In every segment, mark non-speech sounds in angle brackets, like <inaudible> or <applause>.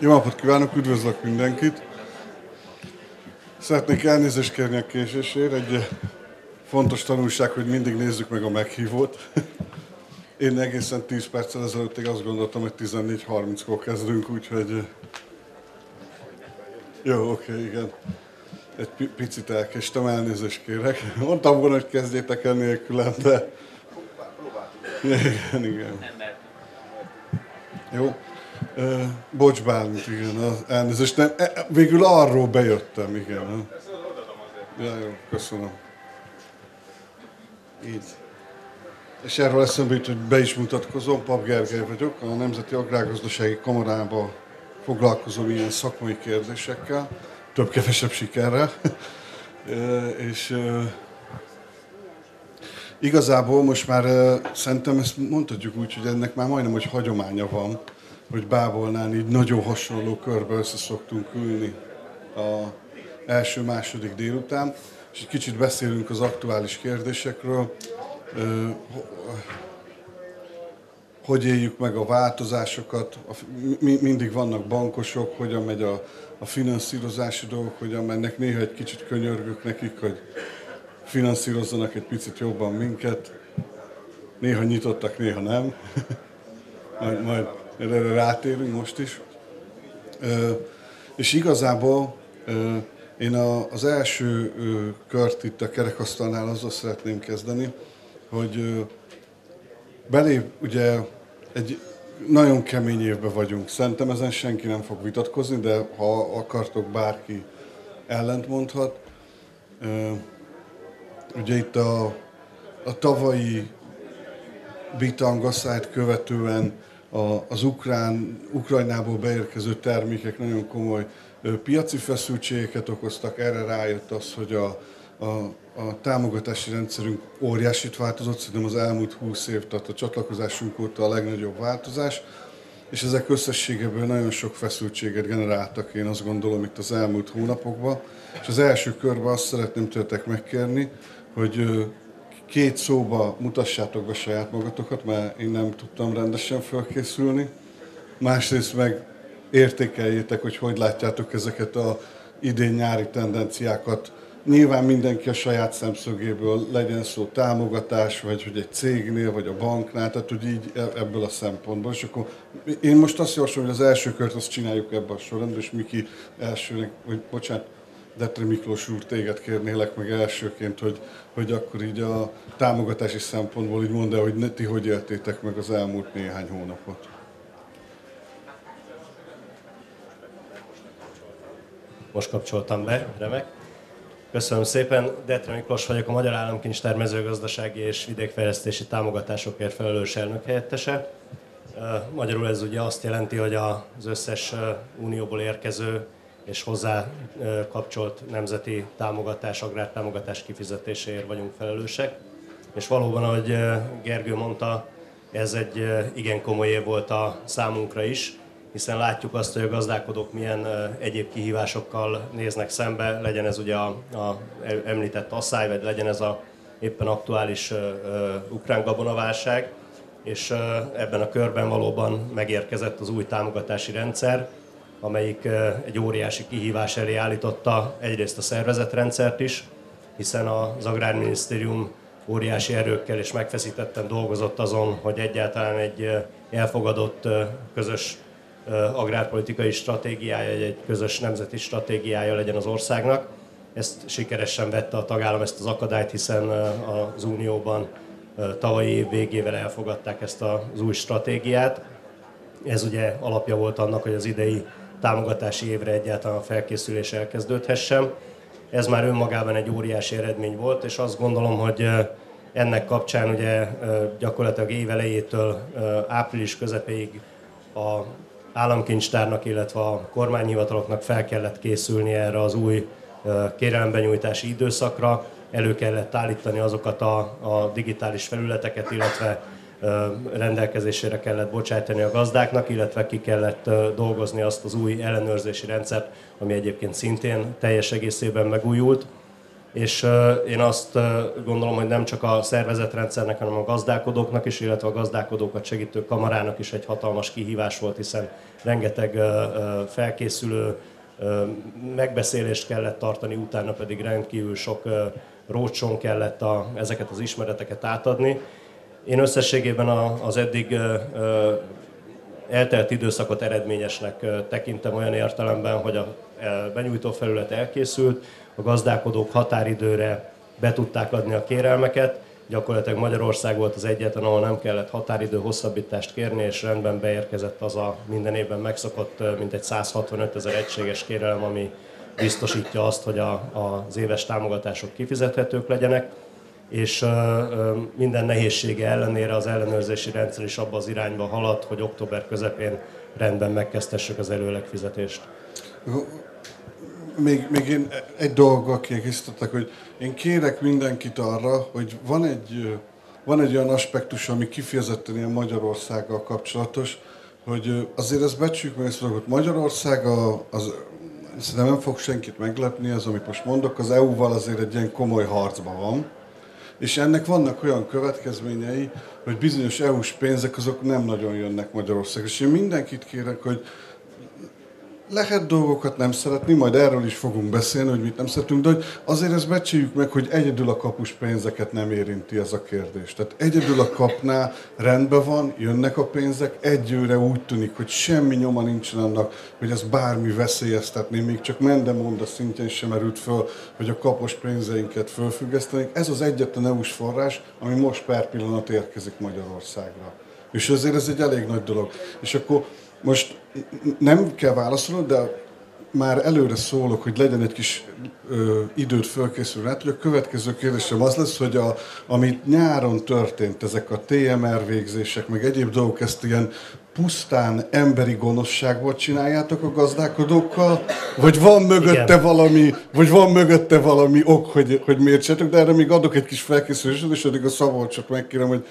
Jó napot kívánok, üdvözlök mindenkit! Szeretnék elnézést kérni a késésért. Egy fontos tanulság, hogy mindig nézzük meg a meghívót. Én egészen 10 perccel ezelőttig azt gondoltam, hogy 14.30-kor kezdünk, úgyhogy... Jó, oké, okay, igen. Egy picit elkéstem, elnézést kérek. Mondtam volna, hogy kezdjétek el nélkülem, de... Igen, igen. Jó. Bocs, bármit, igen, az elnézést. Nem, e, e, végül arról bejöttem, igen. Ja, jó, köszönöm. Így. És erről eszembe jut, hogy be is mutatkozom, Pap Gergely vagyok, a Nemzeti Agrárgazdasági Kamarában foglalkozom ilyen szakmai kérdésekkel, több-kevesebb sikerrel. <laughs> és igazából most már szerintem ezt mondhatjuk úgy, hogy ennek már majdnem, hogy hagyománya van, hogy Bábolnál így nagyon hasonló körbe össze szoktunk ülni a első-második délután, és egy kicsit beszélünk az aktuális kérdésekről, hogy éljük meg a változásokat, mindig vannak bankosok, hogyan megy a, a finanszírozási dolgok, hogyan mennek, néha egy kicsit könyörgök nekik, hogy finanszírozzanak egy picit jobban minket, néha nyitottak, néha nem, <laughs> majd, majd erre rátérünk most is. És igazából én az első kört itt a kerekasztalnál azzal szeretném kezdeni, hogy belép, ugye egy nagyon kemény évben vagyunk. Szerintem ezen senki nem fog vitatkozni, de ha akartok, bárki ellent mondhat. Ugye itt a, a tavalyi bitangaszájt követően a, az ukrán, Ukrajnából beérkező termékek nagyon komoly piaci feszültségeket okoztak. Erre rájött az, hogy a, a, a támogatási rendszerünk óriásit változott, szerintem az elmúlt 20 év, tehát a csatlakozásunk óta a legnagyobb változás, és ezek összességéből nagyon sok feszültséget generáltak, én azt gondolom itt az elmúlt hónapokban. És az első körben azt szeretném tőletek megkérni, hogy két szóba mutassátok be saját magatokat, mert én nem tudtam rendesen felkészülni. Másrészt meg értékeljétek, hogy hogy látjátok ezeket a idén-nyári tendenciákat Nyilván mindenki a saját szemszögéből legyen szó támogatás, vagy hogy egy cégnél, vagy a banknál, tehát hogy így e- ebből a szempontból. És akkor én most azt javaslom, hogy az első kört azt csináljuk ebben a sorrendben, és Miki elsőnek, vagy bocsánat, Detre Miklós úr, téged kérnélek meg elsőként, hogy, hogy akkor így a támogatási szempontból így mondd el, hogy ti hogy éltétek meg az elmúlt néhány hónapot. Most kapcsoltam be, remek. Köszönöm szépen. Detre Miklós vagyok, a Magyar Államkincstár mezőgazdasági és vidékfejlesztési támogatásokért felelős elnök helyettese. Magyarul ez ugye azt jelenti, hogy az összes unióból érkező és hozzá kapcsolt nemzeti támogatás, agrártámogatás kifizetéséért vagyunk felelősek. És valóban, ahogy Gergő mondta, ez egy igen komoly év volt a számunkra is, hiszen látjuk azt, hogy a gazdálkodók milyen egyéb kihívásokkal néznek szembe, legyen ez ugye a, a említett asszály, vagy legyen ez a éppen aktuális ukrán gabonaválság, és ebben a körben valóban megérkezett az új támogatási rendszer, amelyik egy óriási kihívás elé állította egyrészt a szervezetrendszert is, hiszen az Agrárminisztérium óriási erőkkel és megfeszítetten dolgozott azon, hogy egyáltalán egy elfogadott közös agrárpolitikai stratégiája, egy közös nemzeti stratégiája legyen az országnak. Ezt sikeresen vette a tagállam ezt az akadályt, hiszen az Unióban tavalyi év végével elfogadták ezt az új stratégiát. Ez ugye alapja volt annak, hogy az idei támogatási évre egyáltalán a felkészülés elkezdődhessen. Ez már önmagában egy óriási eredmény volt, és azt gondolom, hogy ennek kapcsán ugye gyakorlatilag évelejétől április közepéig a államkincstárnak, illetve a kormányhivataloknak fel kellett készülni erre az új kérelembenyújtási időszakra, elő kellett állítani azokat a, a digitális felületeket, illetve rendelkezésére kellett bocsájtani a gazdáknak, illetve ki kellett dolgozni azt az új ellenőrzési rendszert, ami egyébként szintén teljes egészében megújult. és én azt gondolom, hogy nem csak a szervezetrendszernek, hanem a gazdálkodóknak is, illetve a gazdálkodókat segítő kamarának is egy hatalmas kihívás volt, hiszen rengeteg felkészülő megbeszélést kellett tartani, utána pedig rendkívül sok rócson kellett a, ezeket az ismereteket átadni. Én összességében az eddig eltelt időszakot eredményesnek tekintem olyan értelemben, hogy a benyújtó felület elkészült, a gazdálkodók határidőre be tudták adni a kérelmeket, gyakorlatilag Magyarország volt az egyetlen, ahol nem kellett határidő hosszabbítást kérni, és rendben beérkezett az a minden évben megszokott mintegy 165 ezer egységes kérelem, ami biztosítja azt, hogy a, az éves támogatások kifizethetők legyenek, és minden nehézsége ellenére az ellenőrzési rendszer is abba az irányba halad, hogy október közepén rendben megkezdhessük az előlegfizetést még, még én egy dolgot kiegészítettek, hogy én kérek mindenkit arra, hogy van egy, van egy olyan aspektus, ami kifejezetten ilyen Magyarországgal kapcsolatos, hogy azért ezt becsüljük meg hogy Magyarország a, az, szerintem nem fog senkit meglepni, az, amit most mondok, az EU-val azért egy ilyen komoly harcban van, és ennek vannak olyan következményei, hogy bizonyos EU-s pénzek azok nem nagyon jönnek Magyarországra. És én mindenkit kérek, hogy lehet dolgokat nem szeretni, majd erről is fogunk beszélni, hogy mit nem szeretünk, de azért ezt becsüljük meg, hogy egyedül a kapus pénzeket nem érinti ez a kérdés. Tehát egyedül a kapnál rendben van, jönnek a pénzek, egyőre úgy tűnik, hogy semmi nyoma nincsen annak, hogy ez bármi veszélyeztetné, még csak Mendemonda szintjén sem merült föl, hogy a kapos pénzeinket fölfüggesztenék. Ez az egyetlen EU-s forrás, ami most per pillanat érkezik Magyarországra. És azért ez egy elég nagy dolog. És akkor most nem kell válaszolnod, de már előre szólok, hogy legyen egy kis ö, időt fölkészülni, hát, hogy a következő kérdésem az lesz, hogy a, amit nyáron történt, ezek a TMR végzések, meg egyéb dolgok, ezt ilyen pusztán emberi gonoszságból csináljátok a gazdálkodókkal, vagy van mögötte Igen. valami, vagy van mögötte valami ok, hogy, hogy miért csináltok, de erre még adok egy kis felkészülést, és addig a Szabolcsot megkérem, hogy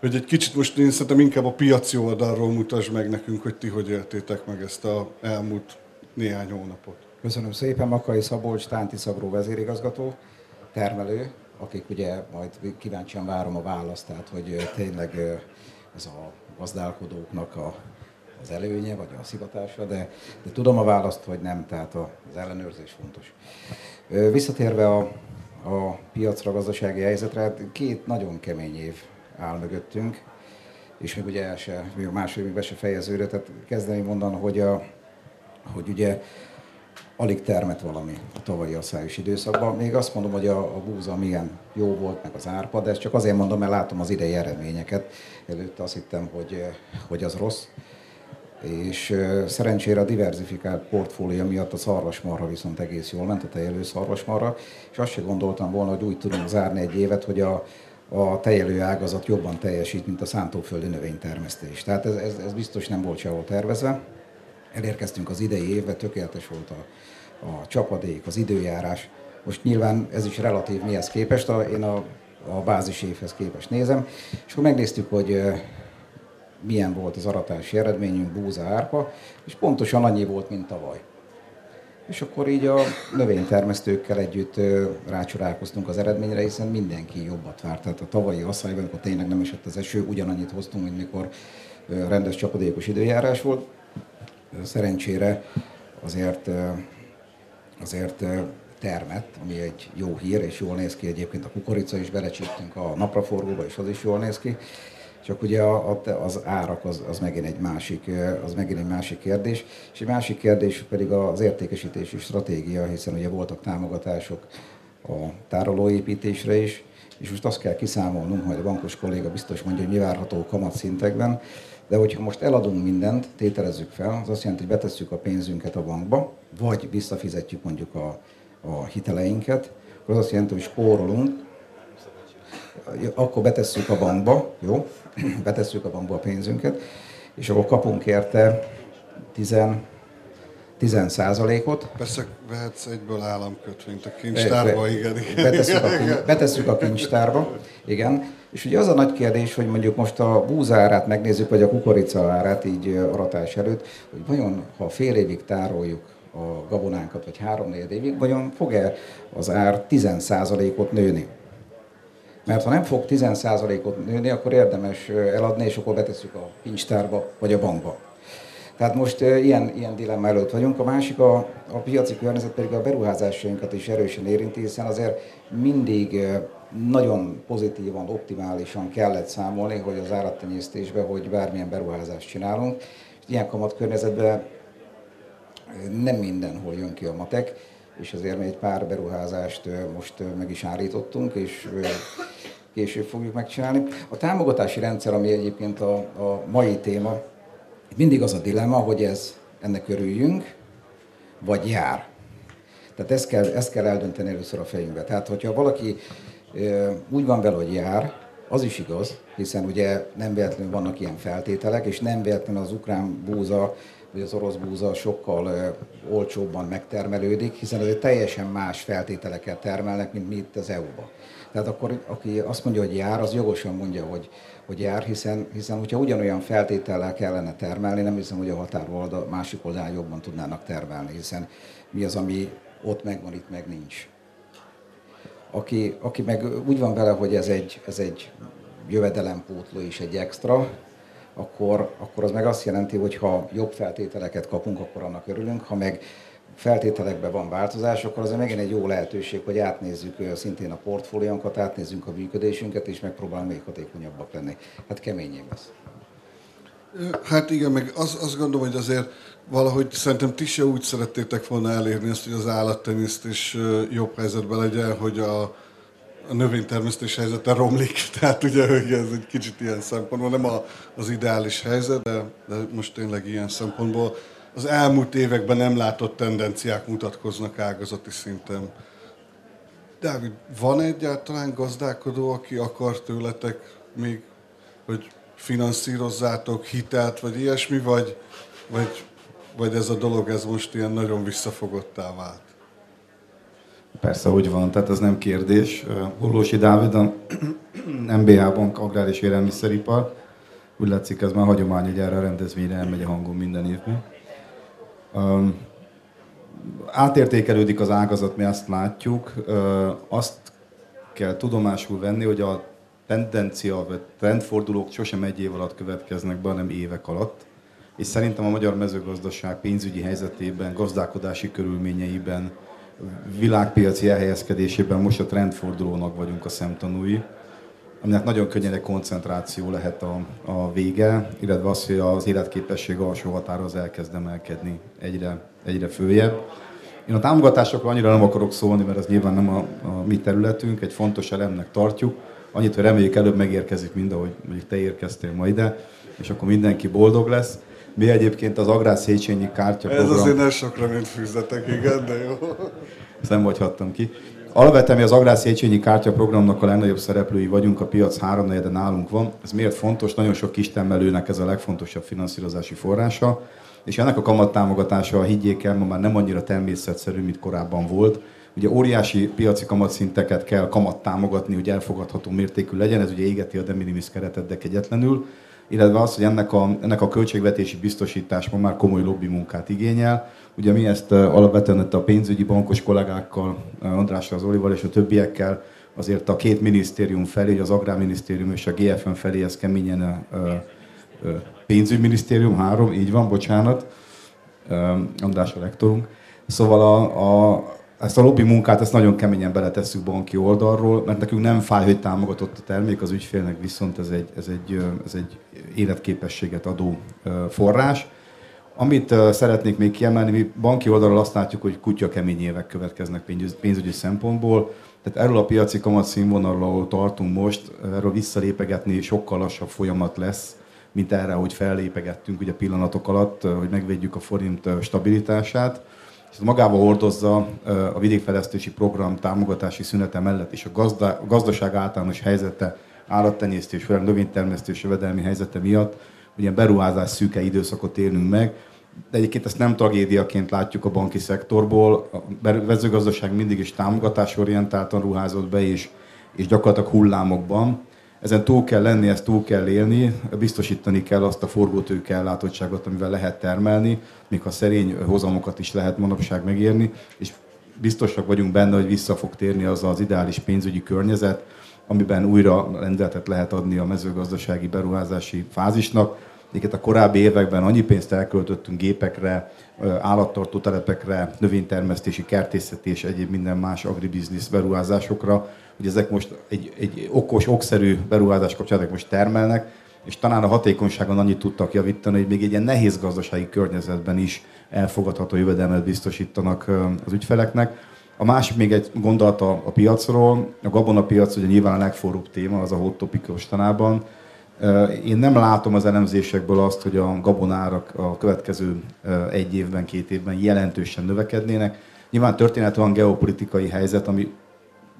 hogy egy kicsit most én szerintem inkább a piaci oldalról mutasd meg nekünk, hogy ti hogy éltétek meg ezt a elmúlt néhány hónapot. Köszönöm szépen, Makai Szabolcs, Tánti Szagró vezérigazgató, termelő, akik ugye majd kíváncsian várom a választ, tehát hogy tényleg ez a gazdálkodóknak a, az előnye, vagy a szivatása, de, de tudom a választ, hogy nem, tehát az ellenőrzés fontos. Visszatérve a, a piacra, gazdasági helyzetre, hát két nagyon kemény év áll mögöttünk, és még ugye el se, még a második évben se fejeződött, tehát kezdeni mondani, hogy, a, hogy ugye alig termet valami a tavalyi asszályos időszakban. Még azt mondom, hogy a, a búza milyen jó volt, meg az árpa, de ezt csak azért mondom, mert látom az idei eredményeket. Előtte azt hittem, hogy, hogy az rossz. És szerencsére a diversifikált portfólió miatt a szarvasmarha viszont egész jól ment, a tejelő szarvasmarha, és azt se gondoltam volna, hogy úgy tudunk zárni egy évet, hogy a, a tejelő ágazat jobban teljesít, mint a szántóföldi növénytermesztés. Tehát ez, ez, ez biztos nem volt sehol tervezve. Elérkeztünk az idei évbe, tökéletes volt a, a csapadék, az időjárás. Most nyilván ez is relatív mihez képest, a, én a, a bázis évhez képest nézem, és akkor megnéztük, hogy milyen volt az aratási eredményünk, búza, árpa, és pontosan annyi volt, mint tavaly és akkor így a növénytermesztőkkel együtt rácsorálkoztunk az eredményre, hiszen mindenki jobbat várt. Tehát a tavalyi asszályban, amikor tényleg nem esett az eső, ugyanannyit hoztunk, mint mikor rendes csapadékos időjárás volt. Szerencsére azért, azért termett, ami egy jó hír, és jól néz ki egyébként a kukorica is, belecsíptünk a napraforgóba, és az is jól néz ki. Csak ugye a, az árak az, az, megint egy másik, az megint egy másik kérdés. És egy másik kérdés pedig az értékesítési stratégia, hiszen ugye voltak támogatások a tárolóépítésre is, és most azt kell kiszámolnunk, majd a bankos kolléga biztos mondja, hogy mi várható kamatszintekben, de hogyha most eladunk mindent, tételezzük fel, az azt jelenti, hogy betesszük a pénzünket a bankba, vagy visszafizetjük mondjuk a, a hiteleinket, akkor az azt jelenti, hogy spórolunk, akkor betesszük a bankba, jó? <clears throat> betesszük a bankba a pénzünket, és akkor kapunk érte 10 10 százalékot. Persze vehetsz egyből államkötvényt a kincstárba, Be, igen. Betesszük a, <laughs> betesszük a kincstárba, igen. És ugye az a nagy kérdés, hogy mondjuk most a búzárát megnézzük, vagy a kukorica árát így aratás előtt, hogy vajon ha fél évig tároljuk a gabonánkat, vagy három évig, vajon fog-e az ár 10%-ot nőni? Mert ha nem fog 10%-ot nőni, akkor érdemes eladni, és akkor betesszük a kincstárba, vagy a bankba. Tehát most ilyen, ilyen dilemma előtt vagyunk. A másik, a, a piaci környezet pedig a beruházásainkat is erősen érinti, hiszen azért mindig nagyon pozitívan, optimálisan kellett számolni, hogy az állattenyésztésben, hogy bármilyen beruházást csinálunk. És ilyen kamat környezetben nem mindenhol jön ki a matek, és azért mi egy pár beruházást most meg is állítottunk, és később fogjuk megcsinálni. A támogatási rendszer, ami egyébként a, a mai téma, mindig az a dilemma, hogy ez ennek örüljünk, vagy jár. Tehát ezt kell, ezt kell eldönteni először a fejünkbe. Tehát, hogyha valaki úgy van vele, hogy jár, az is igaz, hiszen ugye nem véletlenül vannak ilyen feltételek, és nem véletlenül az ukrán búza vagy az orosz búza sokkal olcsóbban megtermelődik, hiszen azért teljesen más feltételeket termelnek, mint mi itt az EU-ban. Tehát akkor, aki azt mondja, hogy jár, az jogosan mondja, hogy, hogy jár, hiszen, hiszen hogyha ugyanolyan feltétellel kellene termelni, nem hiszem, hogy a határ másik oldalán jobban tudnának termelni, hiszen mi az, ami ott megvan, itt meg nincs. Aki, aki meg úgy van vele, hogy ez egy, ez egy jövedelempótló és egy extra, akkor, akkor az meg azt jelenti, hogy ha jobb feltételeket kapunk, akkor annak örülünk, ha meg feltételekben van változás, akkor az megint egy jó lehetőség, hogy átnézzük szintén a portfóliónkat, átnézzünk a működésünket, és megpróbálunk még hatékonyabbak lenni. Hát keményén lesz. Hát igen, meg az, azt gondolom, hogy azért valahogy szerintem ti se úgy szerettétek volna elérni ezt, hogy az állattenyésztés jobb helyzetben legyen, hogy a, a növénytermesztés helyzete romlik, <laughs> tehát ugye hogy ez egy kicsit ilyen szempontból, nem a, az ideális helyzet, de, de most tényleg ilyen szempontból az elmúlt években nem látott tendenciák mutatkoznak ágazati szinten. Dávid, van egyáltalán gazdálkodó, aki akar tőletek még, hogy finanszírozzátok hitelt, vagy ilyesmi, vagy, vagy, vagy ez a dolog ez most ilyen nagyon visszafogottá vált? Persze, hogy van, tehát ez nem kérdés. Hollósi Dávid, a <clears throat> MBH Bank Agrár és Élelmiszeripar. Úgy látszik, ez már hagyomány, hogy erre a rendezvényre elmegy a hangom minden évben. Um, átértékelődik az ágazat, mi azt látjuk. Uh, azt kell tudomásul venni, hogy a tendencia, vagy trendfordulók sosem egy év alatt következnek be, hanem évek alatt. És szerintem a magyar mezőgazdaság pénzügyi helyzetében, gazdálkodási körülményeiben, világpiaci elhelyezkedésében most a trendfordulónak vagyunk a szemtanúi, aminek nagyon könnyen egy koncentráció lehet a, a vége, illetve az, hogy az életképesség alsó határa az elkezd emelkedni egyre, egyre följebb. Én a támogatásokról annyira nem akarok szólni, mert ez nyilván nem a, a mi területünk, egy fontos elemnek tartjuk. Annyit, hogy reméljük előbb megérkezik mind, ahogy mondjuk te érkeztél ma ide, és akkor mindenki boldog lesz. Mi egyébként az Agrár Széchenyi kártya program... Ez azért nem sok reményt fűzzetek, igen, de jó. Ezt nem vagyhattam ki. Alapvetően mi az Agrár Széchenyi kártya programnak a legnagyobb szereplői vagyunk, a piac háromnegyede nálunk van. Ez miért fontos? Nagyon sok kistermelőnek ez a legfontosabb finanszírozási forrása, és ennek a kamattámogatása, higgyék el, ma már nem annyira természetszerű, mint korábban volt. Ugye óriási piaci kamatszinteket kell kamattámogatni, hogy elfogadható mértékű legyen, ez ugye égeti a de minimis keretet, de kegyetlenül illetve az, hogy ennek a, ennek a költségvetési biztosítás ma már komoly lobby munkát igényel. Ugye mi ezt alapvetően a pénzügyi bankos kollégákkal, Andrással, az Olival és a többiekkel azért a két minisztérium felé, az Agrárminisztérium és a GFM felé ez keményen pénzügyminisztérium, három, így van, bocsánat, András a lektorunk. Szóval a, a, ezt a lobby munkát ezt nagyon keményen beletesszük banki oldalról, mert nekünk nem fáj, hogy támogatott a termék, az ügyfélnek viszont ez egy, ez egy, ez egy életképességet adó forrás. Amit szeretnék még kiemelni, mi banki oldalról azt látjuk, hogy kutya kemény évek következnek pénzügyi szempontból. Tehát erről a piaci kamat színvonalról, ahol tartunk most, erről visszalépegetni sokkal lassabb folyamat lesz, mint erre, hogy fellépegettünk ugye pillanatok alatt, hogy megvédjük a forint stabilitását és ez magába hordozza a vidékfejlesztési program támogatási szünete mellett is a, gazda, a gazdaság általános helyzete, állattenyésztés, főleg növénytermesztés jövedelmi helyzete miatt, hogy ilyen beruházás szűke időszakot élünk meg, de egyébként ezt nem tragédiaként látjuk a banki szektorból. A mezőgazdaság mindig is támogatásorientáltan ruházott be, és, és gyakorlatilag hullámokban. Ezen túl kell lenni, ezt túl kell élni, biztosítani kell azt a forgótőke ellátottságot, amivel lehet termelni, még a szerény hozamokat is lehet manapság megérni, és biztosak vagyunk benne, hogy vissza fog térni az az ideális pénzügyi környezet, amiben újra rendeletet lehet adni a mezőgazdasági beruházási fázisnak. Egyébként a korábbi években annyi pénzt elköltöttünk gépekre, állattartó telepekre, növénytermesztési, kertészeti és egyéb minden más agribiznisz beruházásokra, hogy ezek most egy, egy okos, okszerű beruházás kapcsán most termelnek, és talán a hatékonyságon annyit tudtak javítani, hogy még egy ilyen nehéz gazdasági környezetben is elfogadható jövedelmet biztosítanak az ügyfeleknek. A másik még egy gondolat a, a piacról. A gabonapiac ugye nyilván a legforróbb téma, az a hot topic mostanában. Én nem látom az elemzésekből azt, hogy a gabonárak a következő egy évben, két évben jelentősen növekednének. Nyilván történet van geopolitikai helyzet, ami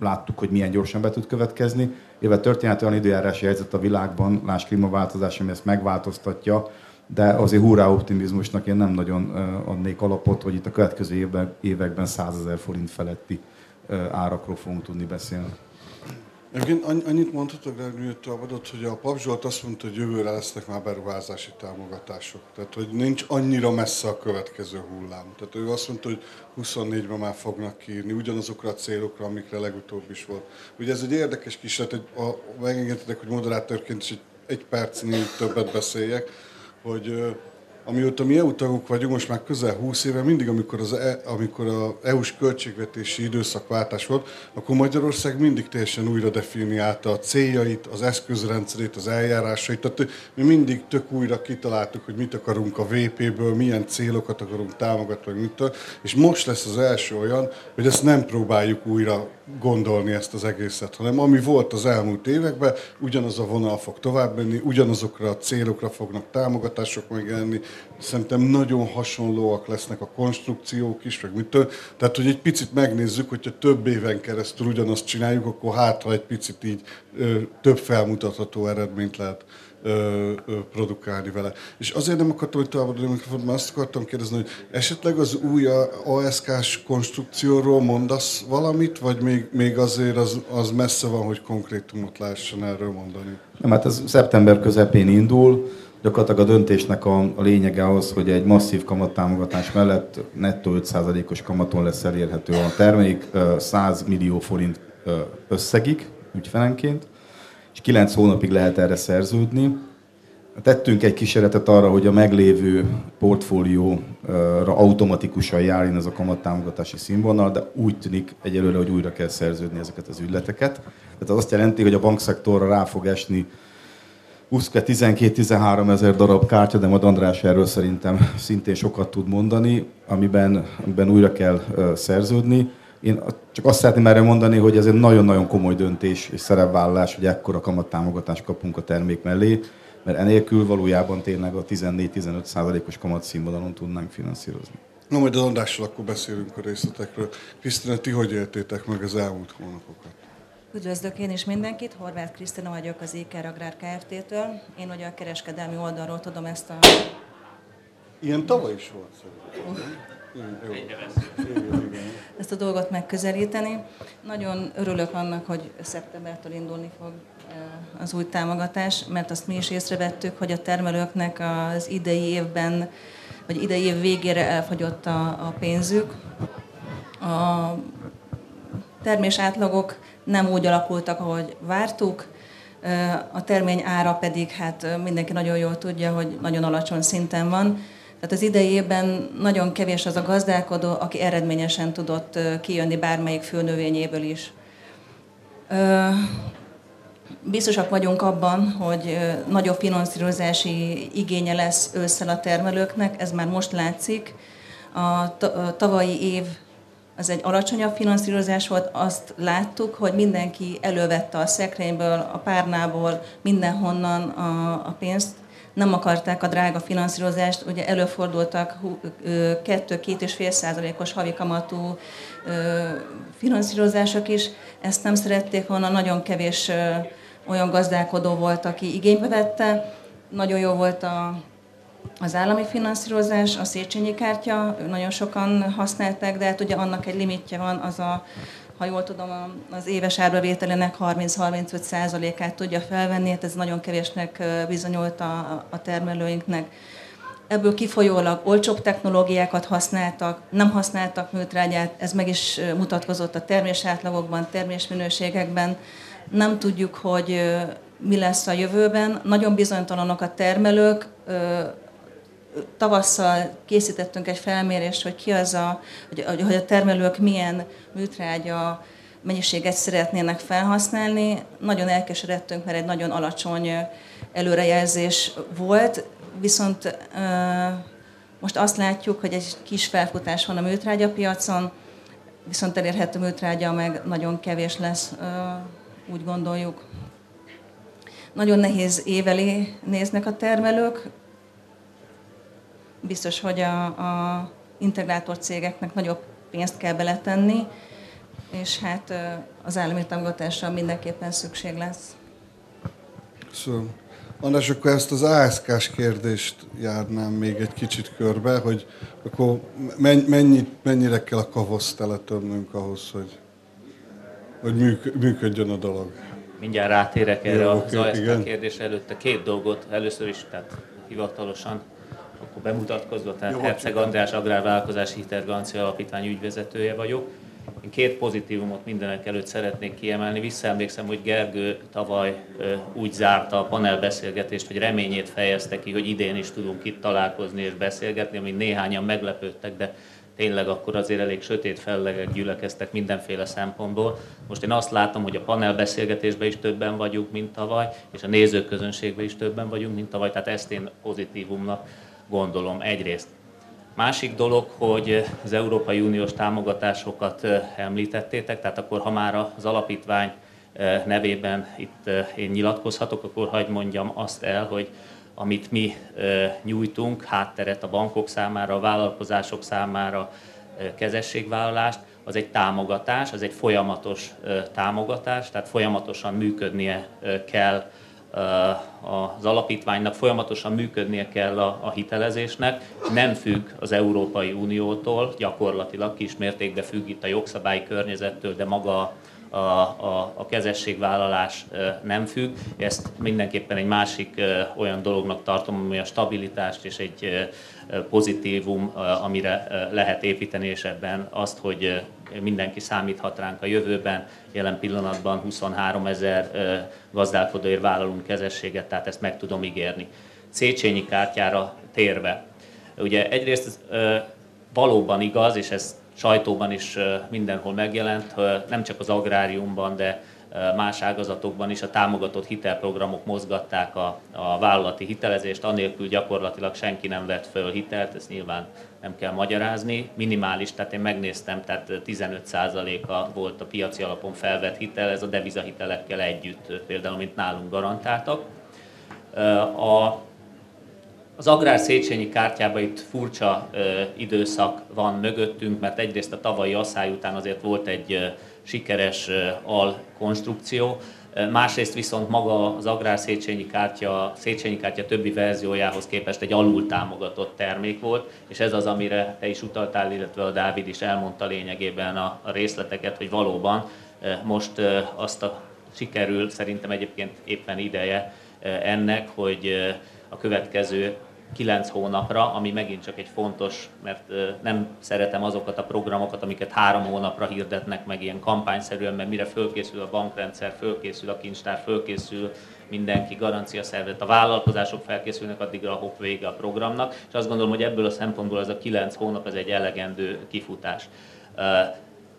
láttuk, hogy milyen gyorsan be tud következni, illetve történet olyan időjárási helyzet a világban, más klímaváltozás, ami ezt megváltoztatja, de azért hurrá optimizmusnak én nem nagyon adnék alapot, hogy itt a következő évben, években 100 ezer forint feletti árakról fogunk tudni beszélni. Egyébként annyit mondhatok rá, adott, hogy a Pap Zsolt azt mondta, hogy jövőre lesznek már beruházási támogatások. Tehát, hogy nincs annyira messze a következő hullám. Tehát ő azt mondta, hogy 24-ben már fognak kiírni ugyanazokra a célokra, amikre legutóbb is volt. Ugye ez egy érdekes kísérlet, hogy a, megengedhetek, hogy moderátorként is egy, egy percnél többet beszéljek, hogy amióta mi EU tagok vagyunk, most már közel 20 éve, mindig, amikor, az e, amikor a EU-s költségvetési időszakváltás volt, akkor Magyarország mindig teljesen újra definiálta a céljait, az eszközrendszerét, az eljárásait. Tehát mi mindig tök újra kitaláltuk, hogy mit akarunk a VP-ből, milyen célokat akarunk támogatni, mitől. És most lesz az első olyan, hogy ezt nem próbáljuk újra gondolni ezt az egészet, hanem ami volt az elmúlt években, ugyanaz a vonal fog tovább menni, ugyanazokra a célokra fognak támogatások megjelenni. Szerintem nagyon hasonlóak lesznek a konstrukciók is, meg mitől. Tehát, hogy egy picit megnézzük, hogyha több éven keresztül ugyanazt csináljuk, akkor hát, ha egy picit így ö, több felmutatható eredményt lehet ö, ö, produkálni vele. És azért nem akartam, hogy továbbadni a mert azt akartam kérdezni, hogy esetleg az új ASK-s konstrukcióról mondasz valamit, vagy még, még azért az, az messze van, hogy konkrétumot lássan erről mondani? Nem, hát ez szeptember közepén indul, gyakorlatilag a döntésnek a, a lényege az, hogy egy masszív kamattámogatás mellett nettó 5%-os kamaton lesz elérhető a termék 100 millió forint összegig ügyfelenként, és 9 hónapig lehet erre szerződni. Tettünk egy kísérletet arra, hogy a meglévő portfólióra automatikusan járjon ez a kamattámogatási színvonal, de úgy tűnik egyelőre, hogy újra kell szerződni ezeket az ügyleteket. Tehát az azt jelenti, hogy a bankszektorra rá fog esni 12-13 ezer darab kártya, de majd András erről szerintem szintén sokat tud mondani, amiben, amiben újra kell szerződni. Én csak azt szeretném erre mondani, hogy ez egy nagyon-nagyon komoly döntés és szerepvállalás, hogy ekkora kamattámogatást kapunk a termék mellé, mert enélkül valójában tényleg a 14-15 százalékos kamatszínvonalon tudnánk finanszírozni. Na majd az Andrással akkor beszélünk a részletekről. Krisztina, ti hogy éltétek meg az elmúlt hónapokat? Üdvözlök én is mindenkit, Horváth Krisztina vagyok az Éker Agrár Kft-től. Én ugye a kereskedelmi oldalról tudom ezt a... Ilyen tavaly is volt ezt a dolgot megközelíteni. Nagyon örülök annak, hogy szeptembertől indulni fog eh, az új támogatás, mert azt mi is észrevettük, hogy a termelőknek az idei évben, vagy idei év végére elfogyott a, a pénzük. A termés átlagok nem úgy alakultak, ahogy vártuk, a termény ára pedig hát mindenki nagyon jól tudja, hogy nagyon alacsony szinten van. Tehát az idejében nagyon kevés az a gazdálkodó, aki eredményesen tudott kijönni bármelyik főnövényéből is. Biztosak vagyunk abban, hogy nagyobb finanszírozási igénye lesz ősszel a termelőknek, ez már most látszik. A tavalyi év az egy alacsonyabb finanszírozás volt, azt láttuk, hogy mindenki elővette a szekrényből, a párnából, mindenhonnan a, a pénzt, nem akarták a drága finanszírozást, ugye előfordultak 2-2,5 százalékos havi kamatú finanszírozások is, ezt nem szerették volna, nagyon kevés olyan gazdálkodó volt, aki igénybe vette, nagyon jó volt a az állami finanszírozás, a Széchenyi kártya, nagyon sokan használták, de hát ugye annak egy limitje van, az a ha jól tudom, az éves árbevételének 30-35%-át tudja felvenni, hát ez nagyon kevésnek bizonyult a, a termelőinknek. Ebből kifolyólag olcsóbb technológiákat használtak, nem használtak műtrágyát, ez meg is mutatkozott a termés átlagokban, termésminőségekben. Nem tudjuk, hogy mi lesz a jövőben. Nagyon bizonytalanok a termelők, tavasszal készítettünk egy felmérést, hogy ki az a, hogy, hogy a termelők milyen műtrágya mennyiséget szeretnének felhasználni. Nagyon elkeseredtünk, mert egy nagyon alacsony előrejelzés volt, viszont most azt látjuk, hogy egy kis felfutás van a műtrágya piacon, viszont elérhető műtrágya meg nagyon kevés lesz, úgy gondoljuk. Nagyon nehéz évelé néznek a termelők, biztos, hogy a, a integrátor cégeknek nagyobb pénzt kell beletenni, és hát az állami támogatásra mindenképpen szükség lesz. Köszönöm. András, akkor ezt az ASK-s kérdést járnám még egy kicsit körbe, hogy akkor mennyit, mennyire kell a kavoszt teletömnünk ahhoz, hogy, hogy működjön a dolog? Mindjárt rátérek erre Jó, az ASK kérdésre előtte két dolgot. Először is, tehát hivatalosan akkor bemutatkozva, tehát Jó, Herceg András Agrárvállalkozási Hitelgarancia Alapítvány ügyvezetője vagyok. Én két pozitívumot mindenek előtt szeretnék kiemelni. Visszaemlékszem, hogy Gergő tavaly úgy zárta a panelbeszélgetést, hogy reményét fejezte ki, hogy idén is tudunk itt találkozni és beszélgetni, ami néhányan meglepődtek, de tényleg akkor azért elég sötét fellegek gyülekeztek mindenféle szempontból. Most én azt látom, hogy a panelbeszélgetésben is többen vagyunk, mint tavaly, és a nézőközönségben is többen vagyunk, mint tavaly, tehát ezt én pozitívumnak gondolom egyrészt. Másik dolog, hogy az Európai Uniós támogatásokat említettétek, tehát akkor ha már az alapítvány nevében itt én nyilatkozhatok, akkor hagyd mondjam azt el, hogy amit mi nyújtunk, hátteret a bankok számára, a vállalkozások számára, kezességvállalást, az egy támogatás, az egy folyamatos támogatás, tehát folyamatosan működnie kell az alapítványnak folyamatosan működnie kell a, hitelezésnek, nem függ az Európai Uniótól, gyakorlatilag kismértékben függ itt a jogszabályi környezettől, de maga a, a, a kezességvállalás nem függ. Ezt mindenképpen egy másik olyan dolognak tartom, ami a stabilitást és egy pozitívum, amire lehet építeni, és ebben azt, hogy mindenki számíthat ránk a jövőben. Jelen pillanatban 23 ezer gazdálkodóért vállalunk kezességet, tehát ezt meg tudom ígérni. Széchenyi kártyára térve. Ugye egyrészt valóban igaz, és ez sajtóban is mindenhol megjelent, nem csak az agráriumban, de más ágazatokban is a támogatott hitelprogramok mozgatták a, a vállalati hitelezést, anélkül gyakorlatilag senki nem vett föl hitelt, ezt nyilván nem kell magyarázni. Minimális, tehát én megnéztem, tehát 15%-a volt a piaci alapon felvett hitel, ez a devizahitelekkel együtt például, mint nálunk garantáltak. A, az agrár Széchenyi kártyában itt furcsa időszak van mögöttünk, mert egyrészt a tavalyi asszály után azért volt egy sikeres ö, alkonstrukció, Másrészt viszont maga az agrár Széchenyi kártya, Széchenyi kártya többi verziójához képest egy alul támogatott termék volt, és ez az, amire te is utaltál, illetve a Dávid is elmondta lényegében a, a részleteket, hogy valóban most azt a sikerül, szerintem egyébként éppen ideje ennek, hogy a következő kilenc hónapra, ami megint csak egy fontos, mert nem szeretem azokat a programokat, amiket három hónapra hirdetnek meg ilyen kampányszerűen, mert mire fölkészül a bankrendszer, fölkészül a kincstár, fölkészül mindenki, garancia szervezet, a vállalkozások felkészülnek addigra a hop vége a programnak, és azt gondolom, hogy ebből a szempontból ez a kilenc hónap ez egy elegendő kifutás.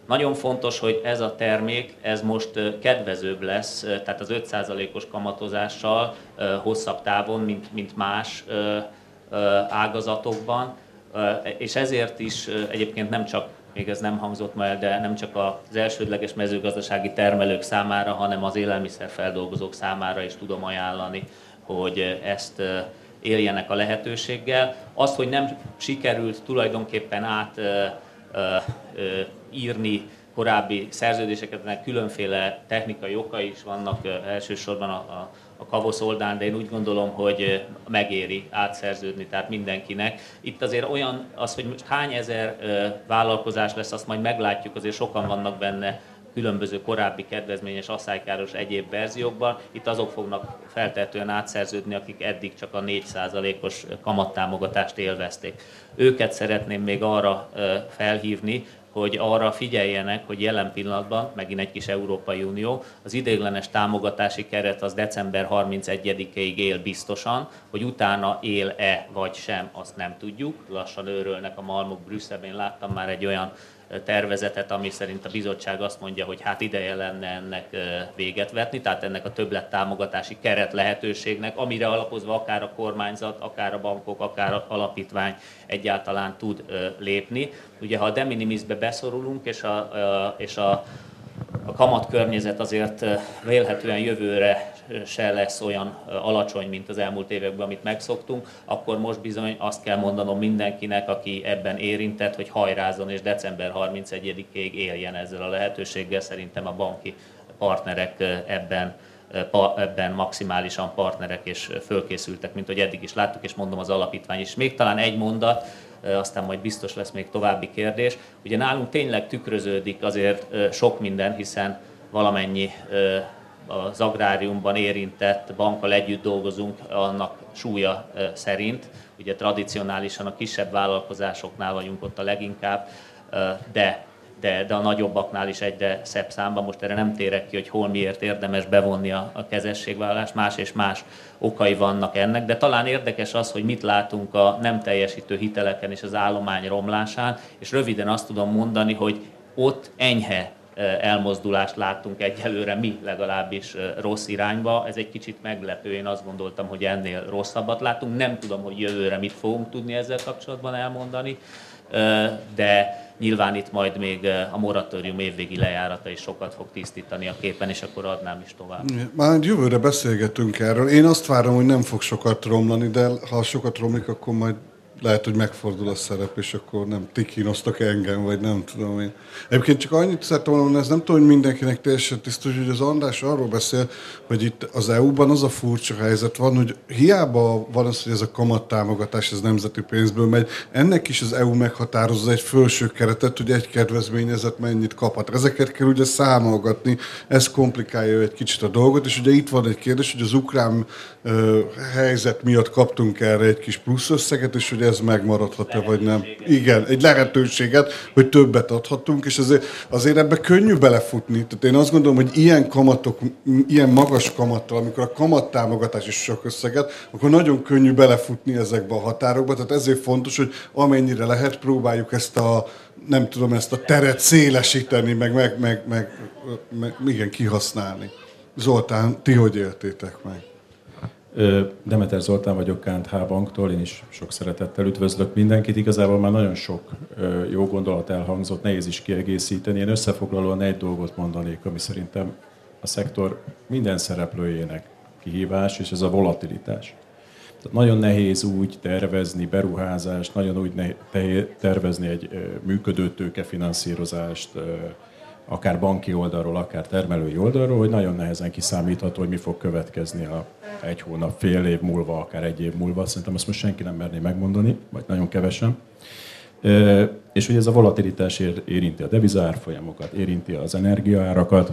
Nagyon fontos, hogy ez a termék, ez most kedvezőbb lesz, tehát az 5%-os kamatozással hosszabb távon, mint, mint más ágazatokban, és ezért is egyébként nem csak még ez nem hangzott ma de nem csak az elsődleges mezőgazdasági termelők számára, hanem az élelmiszerfeldolgozók számára is tudom ajánlani, hogy ezt éljenek a lehetőséggel. Az, hogy nem sikerült tulajdonképpen át írni korábbi szerződéseket, mert különféle technikai okai is vannak, elsősorban a, a a kavosz oldalán, de én úgy gondolom, hogy megéri átszerződni, tehát mindenkinek. Itt azért olyan, az, hogy hány ezer vállalkozás lesz, azt majd meglátjuk, azért sokan vannak benne különböző korábbi kedvezményes asszálykáros egyéb verziókban. Itt azok fognak feltehetően átszerződni, akik eddig csak a 4%-os kamattámogatást élvezték. Őket szeretném még arra felhívni, hogy arra figyeljenek, hogy jelen pillanatban, megint egy kis Európai Unió, az ideiglenes támogatási keret az december 31-ig él biztosan, hogy utána él-e vagy sem, azt nem tudjuk. Lassan őrölnek a malmok Brüsszelben, láttam már egy olyan tervezetet, ami szerint a bizottság azt mondja, hogy hát ideje lenne ennek véget vetni, tehát ennek a többlet támogatási keret lehetőségnek, amire alapozva akár a kormányzat, akár a bankok, akár a alapítvány egyáltalán tud lépni. Ugye ha a de minimisbe beszorulunk, és a, és a a kamat környezet azért vélhetően jövőre se lesz olyan alacsony, mint az elmúlt években, amit megszoktunk, akkor most bizony azt kell mondanom mindenkinek, aki ebben érintett, hogy hajrázon és december 31-ig éljen ezzel a lehetőséggel. Szerintem a banki partnerek ebben ebben maximálisan partnerek és fölkészültek, mint hogy eddig is láttuk, és mondom az alapítvány is. Még talán egy mondat, aztán majd biztos lesz még további kérdés. Ugye nálunk tényleg tükröződik azért sok minden, hiszen valamennyi az agráriumban érintett bankkal együtt dolgozunk annak súlya szerint. Ugye tradicionálisan a kisebb vállalkozásoknál vagyunk ott a leginkább, de de, de a nagyobbaknál is egyre szebb számban. Most erre nem térek ki, hogy hol miért érdemes bevonni a, a kezességvállalást, más és más okai vannak ennek, de talán érdekes az, hogy mit látunk a nem teljesítő hiteleken és az állomány romlásán, és röviden azt tudom mondani, hogy ott enyhe elmozdulást láttunk egyelőre, mi legalábbis rossz irányba. Ez egy kicsit meglepő, én azt gondoltam, hogy ennél rosszabbat látunk. Nem tudom, hogy jövőre mit fogunk tudni ezzel kapcsolatban elmondani, de nyilván itt majd még a moratórium évvégi lejárata is sokat fog tisztítani a képen, és akkor adnám is tovább. Már jövőre beszélgetünk erről. Én azt várom, hogy nem fog sokat romlani, de ha sokat romlik, akkor majd lehet, hogy megfordul a szerep, és akkor nem ti kínoztak engem, vagy nem tudom én. Egyébként csak annyit szerettem volna ez nem tudom, hogy mindenkinek teljesen tisztos, hogy az András arról beszél, hogy itt az EU-ban az a furcsa helyzet van, hogy hiába van az, hogy ez a kamattámogatás, ez nemzeti pénzből megy, ennek is az EU meghatározza egy felső keretet, hogy egy kedvezményezett mennyit kaphat. Ezeket kell ugye számolgatni, ez komplikálja egy kicsit a dolgot, és ugye itt van egy kérdés, hogy az ukrán helyzet miatt kaptunk erre egy kis plusz összeget, és hogy ez megmaradhat-e, vagy nem. Igen, egy lehetőséget, hogy többet adhatunk, és azért, azért ebbe könnyű belefutni. Tehát én azt gondolom, hogy ilyen kamatok, ilyen magas kamattal, amikor a kamattámogatás is sok összeget, akkor nagyon könnyű belefutni ezekbe a határokba. Tehát ezért fontos, hogy amennyire lehet, próbáljuk ezt a nem tudom, ezt a teret szélesíteni, meg, meg, meg, meg, meg igen, kihasználni. Zoltán, ti hogy éltétek meg? Demeter Zoltán vagyok KNH Banktól, én is sok szeretettel üdvözlök mindenkit. Igazából már nagyon sok jó gondolat elhangzott, nehéz is kiegészíteni. Én összefoglalóan egy dolgot mondanék, ami szerintem a szektor minden szereplőjének kihívás, és ez a volatilitás. Tehát nagyon nehéz úgy tervezni beruházást, nagyon úgy tervezni egy működő tőkefinanszírozást, akár banki oldalról, akár termelői oldalról, hogy nagyon nehezen kiszámítható, hogy mi fog következni a egy hónap, fél év múlva, akár egy év múlva. Szerintem azt most senki nem merné megmondani, vagy nagyon kevesen. És hogy ez a volatilitás érinti a devizárfolyamokat, érinti az energiaárakat,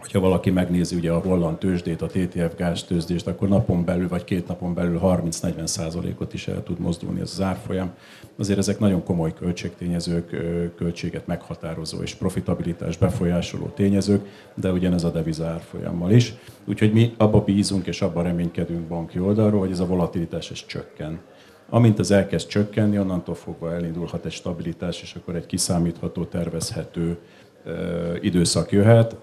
hogyha valaki megnézi ugye a holland tőzsdét, a TTF gáztőzsdést, akkor napon belül vagy két napon belül 30-40 százalékot is el tud mozdulni ez az árfolyam. Azért ezek nagyon komoly költségtényezők, költséget meghatározó és profitabilitás befolyásoló tényezők, de ugyanez a deviza árfolyammal is. Úgyhogy mi abba bízunk és abba reménykedünk banki oldalról, hogy ez a volatilitás ez csökken. Amint ez elkezd csökkenni, onnantól fogva elindulhat egy stabilitás, és akkor egy kiszámítható, tervezhető időszak jöhet,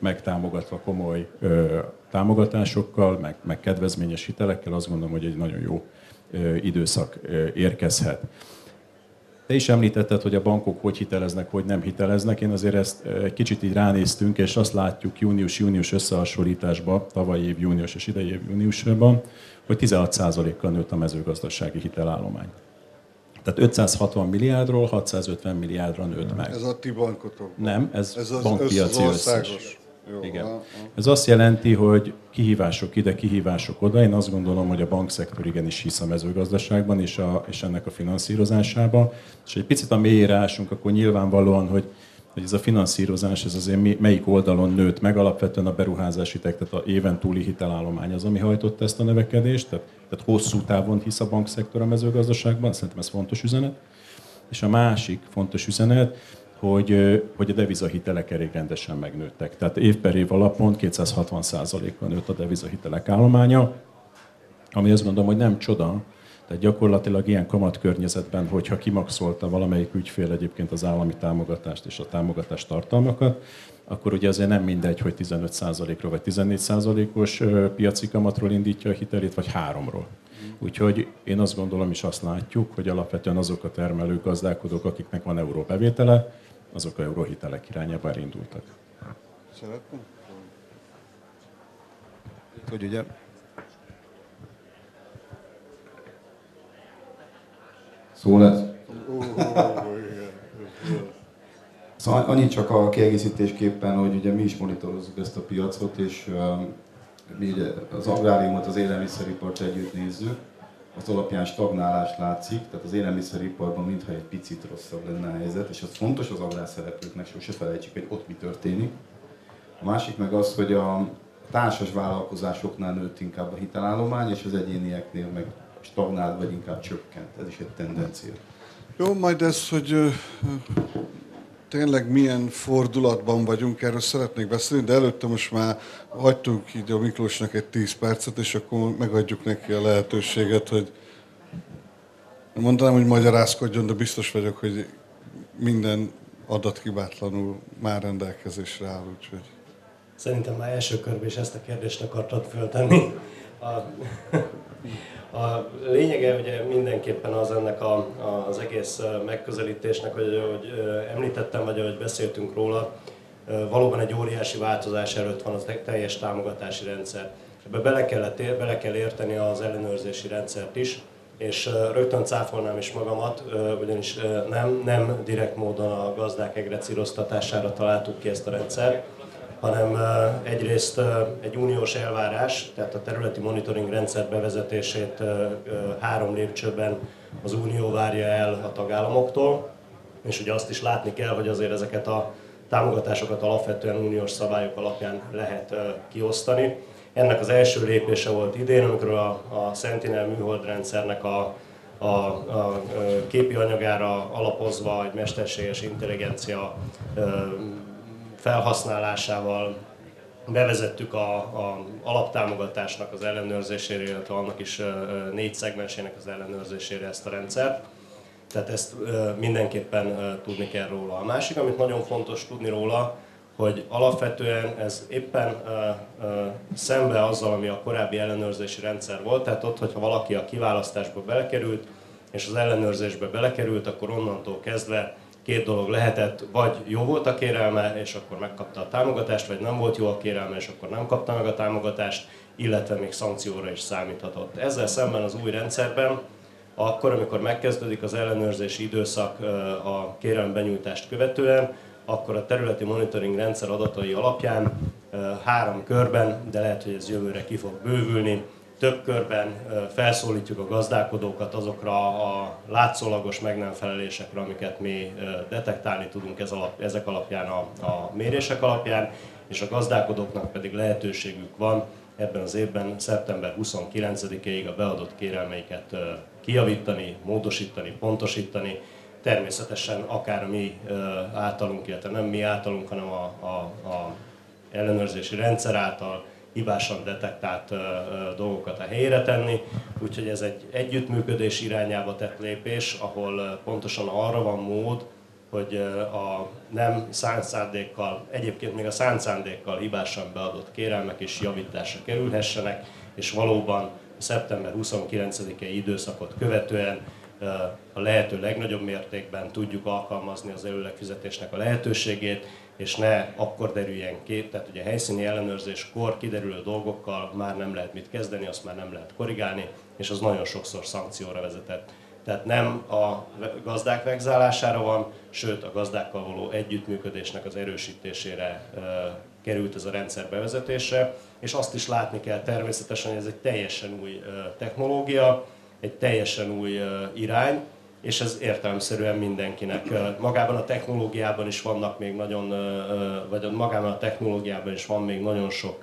megtámogatva komoly ö, támogatásokkal, meg, meg kedvezményes hitelekkel, azt gondolom, hogy egy nagyon jó ö, időszak ö, érkezhet. Te is említetted, hogy a bankok hogy hiteleznek, hogy nem hiteleznek. Én azért ezt egy kicsit így ránéztünk, és azt látjuk június-június összehasonlításban, tavalyi év június és idei év júniusban, hogy 16%-kal nőtt a mezőgazdasági hitelállomány. Tehát 560 milliárdról 650 milliárdra nőtt meg. Ez a ti bankotok? Nem, ez, ez az bankpiaci összes. Jó, Igen. A, a. Ez azt jelenti, hogy kihívások ide, kihívások oda. Én azt gondolom, hogy a bankszektor igenis hisz a mezőgazdaságban és, a, és ennek a finanszírozásában. És egy picit a mélyére ásunk, akkor nyilvánvalóan, hogy hogy ez a finanszírozás, ez azért melyik oldalon nőtt meg, alapvetően a beruházási tehát a éven túli hitelállomány az, ami hajtotta ezt a növekedést, tehát, tehát hosszú távon hisz a bankszektor a mezőgazdaságban, szerintem ez fontos üzenet. És a másik fontos üzenet, hogy, hogy a devizahitelek elég rendesen megnőttek. Tehát év per év alapon 260%-kal nőtt a devizahitelek állománya, ami azt gondolom, hogy nem csoda, tehát gyakorlatilag ilyen kamatkörnyezetben, hogyha kimaxolta valamelyik ügyfél egyébként az állami támogatást és a támogatás tartalmakat, akkor ugye azért nem mindegy, hogy 15%-ról vagy 14%-os piaci kamatról indítja a hitelét, vagy háromról. Úgyhogy én azt gondolom és azt látjuk, hogy alapvetően azok a termelők, gazdálkodók, akiknek van euró bevétele, azok a euróhitelek irányába elindultak. Szeretném? Hogy ugye Szó lesz? Szóval annyit csak a kiegészítésképpen, hogy ugye mi is monitorozzuk ezt a piacot, és uh, mi ugye az agráriumot, az élelmiszeripart együtt nézzük, az alapján stagnálás látszik, tehát az élelmiszeriparban mintha egy picit rosszabb lenne a helyzet, és az fontos az agrárszereplőknek, sose felejtsük, hogy ott mi történik. A másik meg az, hogy a társas vállalkozásoknál nőtt inkább a hitelállomány, és az egyénieknél meg stagnált, vagy inkább csökkent. Ez is egy tendencia. Jó, majd ez, hogy tényleg milyen fordulatban vagyunk, erről szeretnék beszélni, de előtte most már hagytunk így a Miklósnak egy 10 percet, és akkor megadjuk neki a lehetőséget, hogy mondanám, hogy magyarázkodjon, de biztos vagyok, hogy minden adat hibátlanul már rendelkezésre áll, úgyhogy... Szerintem már első körben is ezt a kérdést akartad föltenni. A, a lényege ugye mindenképpen az ennek a, az egész megközelítésnek, hogy, hogy említettem, vagy ahogy beszéltünk róla, valóban egy óriási változás előtt van az teljes támogatási rendszer. Ebbe bele, kellett, bele kell érteni az ellenőrzési rendszert is, és rögtön cáfolnám is magamat, ugyanis nem, nem direkt módon a gazdák egrecíroztatására találtuk ki ezt a rendszert, hanem egyrészt egy uniós elvárás, tehát a területi monitoring rendszer bevezetését három lépcsőben az unió várja el a tagállamoktól, és ugye azt is látni kell, hogy azért ezeket a támogatásokat alapvetően uniós szabályok alapján lehet kiosztani. Ennek az első lépése volt idén, amikor a, a Sentinel műholdrendszernek a, a, a képi anyagára alapozva egy mesterséges intelligencia felhasználásával bevezettük a, a alaptámogatásnak az ellenőrzésére, illetve annak is négy szegmensének az ellenőrzésére ezt a rendszert. Tehát ezt mindenképpen tudni kell róla. A másik, amit nagyon fontos tudni róla, hogy alapvetően ez éppen szembe azzal, ami a korábbi ellenőrzési rendszer volt, tehát ott, hogyha valaki a kiválasztásba belekerült, és az ellenőrzésbe belekerült, akkor onnantól kezdve két dolog lehetett, vagy jó volt a kérelme, és akkor megkapta a támogatást, vagy nem volt jó a kérelme, és akkor nem kapta meg a támogatást, illetve még szankcióra is számíthatott. Ezzel szemben az új rendszerben, akkor, amikor megkezdődik az ellenőrzési időszak a kérelem benyújtást követően, akkor a területi monitoring rendszer adatai alapján három körben, de lehet, hogy ez jövőre ki fog bővülni, több körben felszólítjuk a gazdálkodókat azokra a látszólagos meg nem felelésekre, amiket mi detektálni tudunk ez alap, ezek alapján, a, a mérések alapján, és a gazdálkodóknak pedig lehetőségük van ebben az évben, szeptember 29-ig a beadott kérelmeiket kijavítani, módosítani, pontosítani, természetesen akár mi általunk, illetve nem mi általunk, hanem a, a, a ellenőrzési rendszer által hibásan detektált dolgokat a helyére tenni, úgyhogy ez egy együttműködés irányába tett lépés, ahol pontosan arra van mód, hogy a nem szándékkal, egyébként még a szándékkal hibásan beadott kérelmek is javításra kerülhessenek, és valóban szeptember 29-i időszakot követően a lehető legnagyobb mértékben tudjuk alkalmazni az előlegfizetésnek a lehetőségét, és ne akkor derüljen ki, tehát ugye a helyszíni ellenőrzéskor kiderülő dolgokkal már nem lehet mit kezdeni, azt már nem lehet korrigálni, és az nagyon sokszor szankcióra vezetett. Tehát nem a gazdák vegzálására van, sőt a gazdákkal való együttműködésnek az erősítésére került ez a rendszer bevezetésre, és azt is látni kell természetesen, hogy ez egy teljesen új technológia, egy teljesen új irány, és ez értelemszerűen mindenkinek. Magában a technológiában is vannak még nagyon, vagy magában a technológiában is van még nagyon sok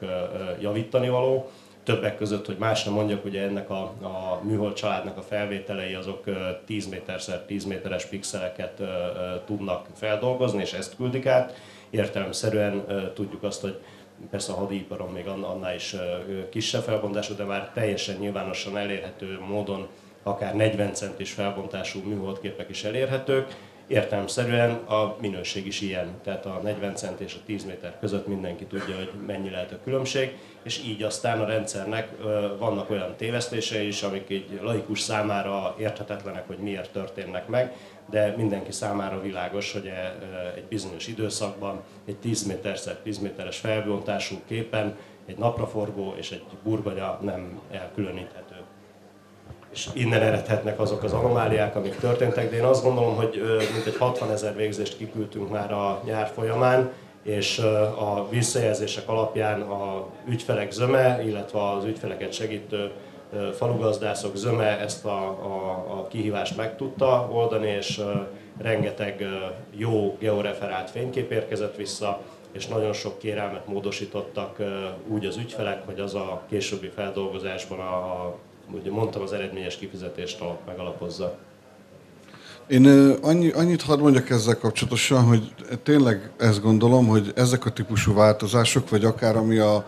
javítani való. Többek között, hogy más nem mondjak, ugye ennek a, a műhold családnak a felvételei azok 10 méterszer 10 méteres pixeleket tudnak feldolgozni, és ezt küldik át. Értelemszerűen tudjuk azt, hogy persze a hadiiparon még annál is kisebb felbontású, de már teljesen nyilvánosan elérhető módon akár 40 centis felbontású műholdképek is elérhetők. Értelemszerűen a minőség is ilyen, tehát a 40 cent és a 10 méter között mindenki tudja, hogy mennyi lehet a különbség, és így aztán a rendszernek vannak olyan tévesztései is, amik egy laikus számára érthetetlenek, hogy miért történnek meg, de mindenki számára világos, hogy egy bizonyos időszakban egy 10 méterszer 10 méteres felbontású képen egy napraforgó és egy burgonya nem elkülöníthető. És innen eredhetnek azok az anomáliák, amik történtek, de én azt gondolom, hogy mintegy 60 ezer végzést kiküldtünk már a nyár folyamán, és a visszajelzések alapján a ügyfelek zöme, illetve az ügyfeleket segítő falugazdászok zöme ezt a, a, a kihívást meg tudta oldani, és rengeteg jó georeferált fénykép érkezett vissza, és nagyon sok kérelmet módosítottak úgy az ügyfelek, hogy az a későbbi feldolgozásban a ugye mondtam, az eredményes kifizetést megalapozza. Én annyi, annyit hadd mondjak ezzel kapcsolatosan, hogy tényleg ezt gondolom, hogy ezek a típusú változások, vagy akár ami a,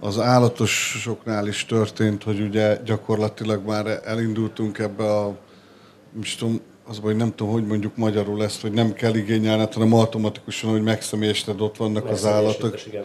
az állatosoknál is történt, hogy ugye gyakorlatilag már elindultunk ebbe a, most tudom, az hogy nem tudom, hogy mondjuk magyarul ezt, hogy nem kell igényelni, hanem automatikusan, hogy megszemélyested, ott vannak az állatok. Igen.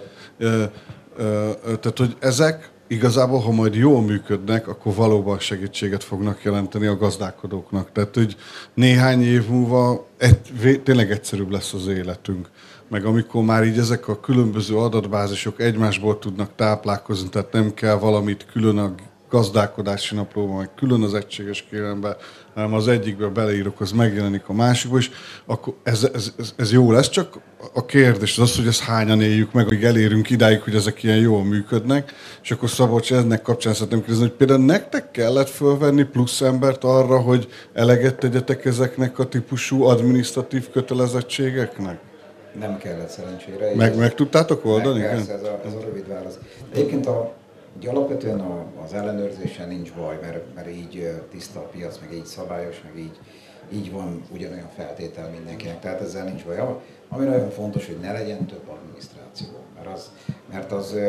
Tehát, hogy ezek igazából, ha majd jól működnek, akkor valóban segítséget fognak jelenteni a gazdálkodóknak. Tehát, hogy néhány év múlva egy, tényleg egyszerűbb lesz az életünk. Meg amikor már így ezek a különböző adatbázisok egymásból tudnak táplálkozni, tehát nem kell valamit külön a gazdálkodási naplóban, meg külön az egységes kérelemben, hanem az egyikbe beleírok, az megjelenik a másikba, és akkor ez, ez, ez, ez jó lesz, csak a kérdés az az, hogy ezt hányan éljük meg, hogy elérünk idáig, hogy ezek ilyen jól működnek, és akkor Szabolcs, ennek kapcsán szeretném kérdezni, hogy például nektek kellett fölvenni plusz embert arra, hogy eleget tegyetek ezeknek a típusú administratív kötelezettségeknek? Nem kellett szerencsére. Meg, meg tudtátok oldani? Meg, persze, ez a, ez a rövid válasz. Egyébként a Ugye alapvetően a, az ellenőrzésen nincs baj, mert, mert így tiszta a piac, meg így szabályos, meg így, így van ugyanolyan feltétel mindenkinek, tehát ezzel nincs baj. Ami nagyon fontos, hogy ne legyen több adminisztráció, mert az, mert az,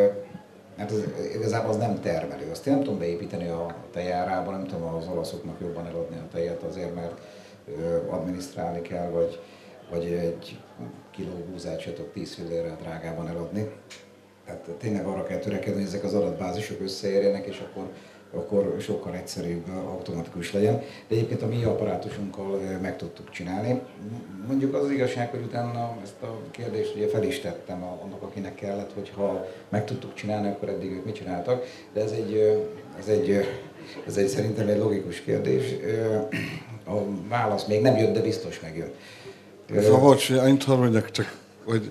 mert az, igazából az nem termelő. Azt én nem tudom beépíteni a tejárába, nem tudom az olaszoknak jobban eladni a tejet azért, mert adminisztrálni kell, vagy, vagy egy kiló húzát se tudok 10 fillérrel drágában eladni. Tehát tényleg arra kell törekedni, hogy ezek az adatbázisok összeérjenek, és akkor, akkor sokkal egyszerűbb, automatikus legyen. De egyébként a mi apparátusunkkal meg tudtuk csinálni. Mondjuk az, az igazság, hogy utána ezt a kérdést ugye fel is tettem annak, akinek kellett, hogy ha meg tudtuk csinálni, akkor eddig ők mit csináltak. De ez egy, ez egy, ez egy szerintem egy logikus kérdés. A válasz még nem jött, de biztos megjön. Szóval, bocs, annyit mondjak csak, hogy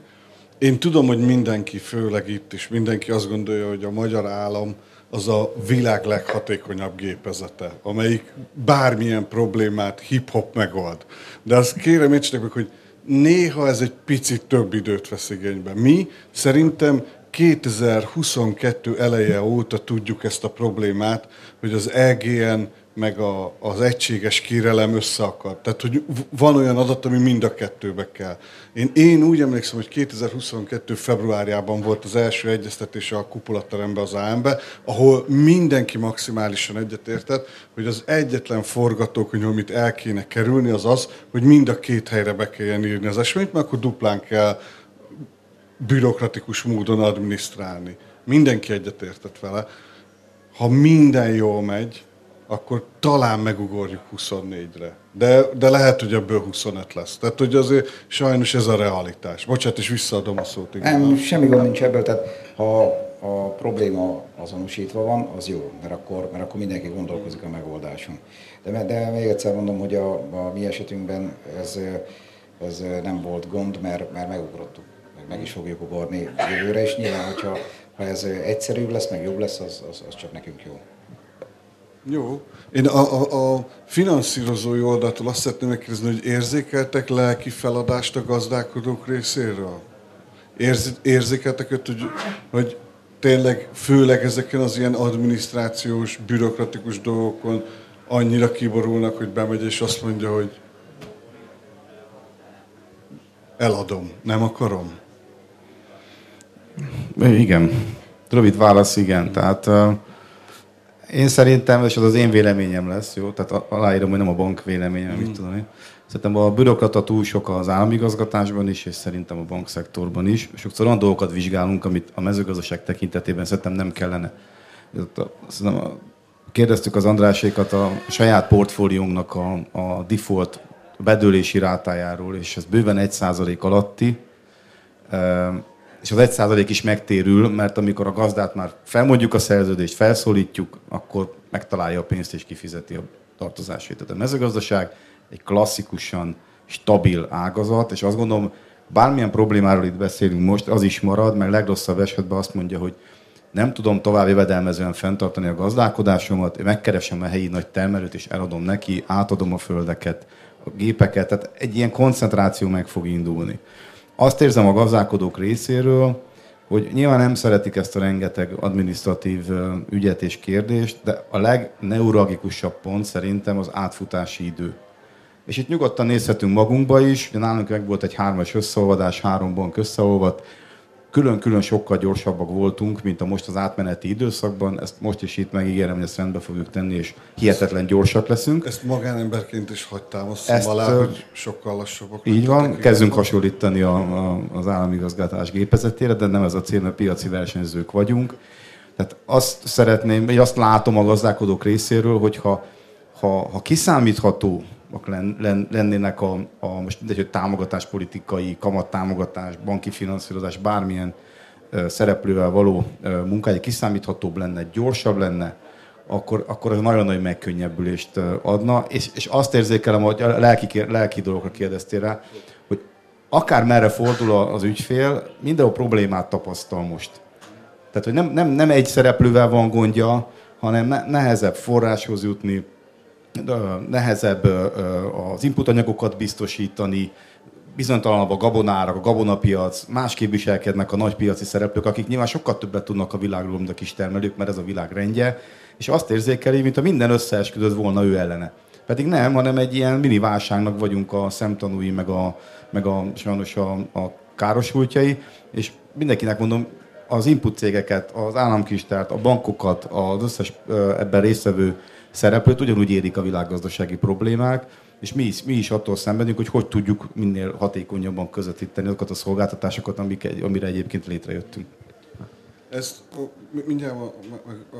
én tudom, hogy mindenki, főleg itt is, mindenki azt gondolja, hogy a magyar állam az a világ leghatékonyabb gépezete, amelyik bármilyen problémát hip-hop megold. De azt kérem értsetek meg, hogy néha ez egy picit több időt vesz igénybe. Mi szerintem 2022 eleje óta tudjuk ezt a problémát, hogy az EGN meg a, az egységes kérelem összeakad. Tehát, hogy van olyan adat, ami mind a kettőbe kell. Én, én úgy emlékszem, hogy 2022. februárjában volt az első egyeztetés a kupolaterembe az AM-be, ahol mindenki maximálisan egyetértett, hogy az egyetlen forgatókönyv, amit el kéne kerülni, az az, hogy mind a két helyre be kelljen írni az eseményt, mert akkor duplán kell bürokratikus módon adminisztrálni. Mindenki egyetértett vele. Ha minden jól megy, akkor talán megugorjuk 24-re. De, de lehet, hogy ebből 25 lesz. Tehát, hogy azért sajnos ez a realitás. Bocsát, és visszaadom a szót. Igen. Nem, semmi gond nincs ebből. Tehát ha a probléma azonosítva van, az jó, mert akkor, mert akkor mindenki gondolkozik a megoldáson. De, de még egyszer mondom, hogy a, a mi esetünkben ez, ez nem volt gond, mert, mert megugrottuk. Meg, meg is fogjuk ugorni jövőre, és nyilván, hogyha ha ez egyszerűbb lesz, meg jobb lesz, az, az, az csak nekünk jó. Jó. Én a, a, a finanszírozói oldaltól azt szeretném megkérdezni, hogy érzékeltek lelki feladást a gazdálkodók részéről? Érzi, érzékeltek őt, hogy, hogy tényleg főleg ezeken az ilyen adminisztrációs, bürokratikus dolgokon annyira kiborulnak, hogy bemegy és azt mondja, hogy eladom, nem akarom? Igen. Rövid válasz, igen. Tehát uh, én szerintem, és az az én véleményem lesz, jó? Tehát aláírom, hogy nem a bank véleményem, mm. mit tudom én. Szerintem a bürokrata túl sok az államigazgatásban is, és szerintem a bankszektorban is. Sokszor olyan dolgokat vizsgálunk, amit a mezőgazdaság tekintetében szerintem nem kellene. Szerintem kérdeztük az Andrásékat a saját portfóliónknak a, a default bedőlési rátájáról, és ez bőven 1% alatti, és az 1% is megtérül, mert amikor a gazdát már felmondjuk a szerződést, felszólítjuk, akkor megtalálja a pénzt és kifizeti a tartozásait. Tehát a mezőgazdaság egy klasszikusan stabil ágazat, és azt gondolom, bármilyen problémáról itt beszélünk most, az is marad, mert legrosszabb esetben azt mondja, hogy nem tudom tovább jövedelmezően fenntartani a gazdálkodásomat, megkeresem a helyi nagy termelőt, és eladom neki, átadom a földeket, a gépeket, tehát egy ilyen koncentráció meg fog indulni. Azt érzem a gazdálkodók részéről, hogy nyilván nem szeretik ezt a rengeteg administratív ügyet és kérdést, de a legneuralgikusabb pont szerintem az átfutási idő. És itt nyugodtan nézhetünk magunkba is, nálunk meg volt egy hármas összeolvadás, három bank összeolvadt, külön-külön sokkal gyorsabbak voltunk, mint a most az átmeneti időszakban. Ezt most is itt megígérem, hogy ezt rendbe fogjuk tenni, és hihetetlen gyorsak leszünk. Ezt magánemberként is hagytám azt ezt, alá, hogy sokkal lassabbak. Így van, kezdünk hasonlítani a, a, az államigazgatás gépezetére, de nem ez a cél, mert piaci versenyzők vagyunk. Tehát azt szeretném, vagy azt látom a gazdálkodók részéről, hogy ha, ha, ha kiszámítható lennének a, a most mindegy, hogy támogatáspolitikai, kamattámogatás, banki finanszírozás, bármilyen szereplővel való munkája kiszámíthatóbb lenne, gyorsabb lenne, akkor, akkor ez nagyon nagy megkönnyebbülést adna. És, és azt érzékelem, hogy a lelki, lelki dolgokra kérdeztél rá, hogy akár merre fordul az ügyfél, mindenhol problémát tapasztal most. Tehát, hogy nem, nem, nem egy szereplővel van gondja, hanem nehezebb forráshoz jutni, nehezebb az inputanyagokat biztosítani, bizonytalanabb a gabonárak, a gabonapiac, másképp viselkednek a nagy piaci szereplők, akik nyilván sokkal többet tudnak a világról, mint a kis termelők, mert ez a világ rendje, és azt érzékeli, mint a minden összeesküdött volna ő ellene. Pedig nem, hanem egy ilyen mini válságnak vagyunk a szemtanúi, meg a, meg a sajnos a, a károsultjai, és mindenkinek mondom, az input cégeket, az államkistárt, a bankokat, az összes ebben résztvevő szereplőt, ugyanúgy érik a világgazdasági problémák, és mi is, mi is attól szenvedünk, hogy hogy tudjuk minél hatékonyabban közvetíteni azokat a szolgáltatásokat, amik, amire egyébként létrejöttünk. Ezt mindjárt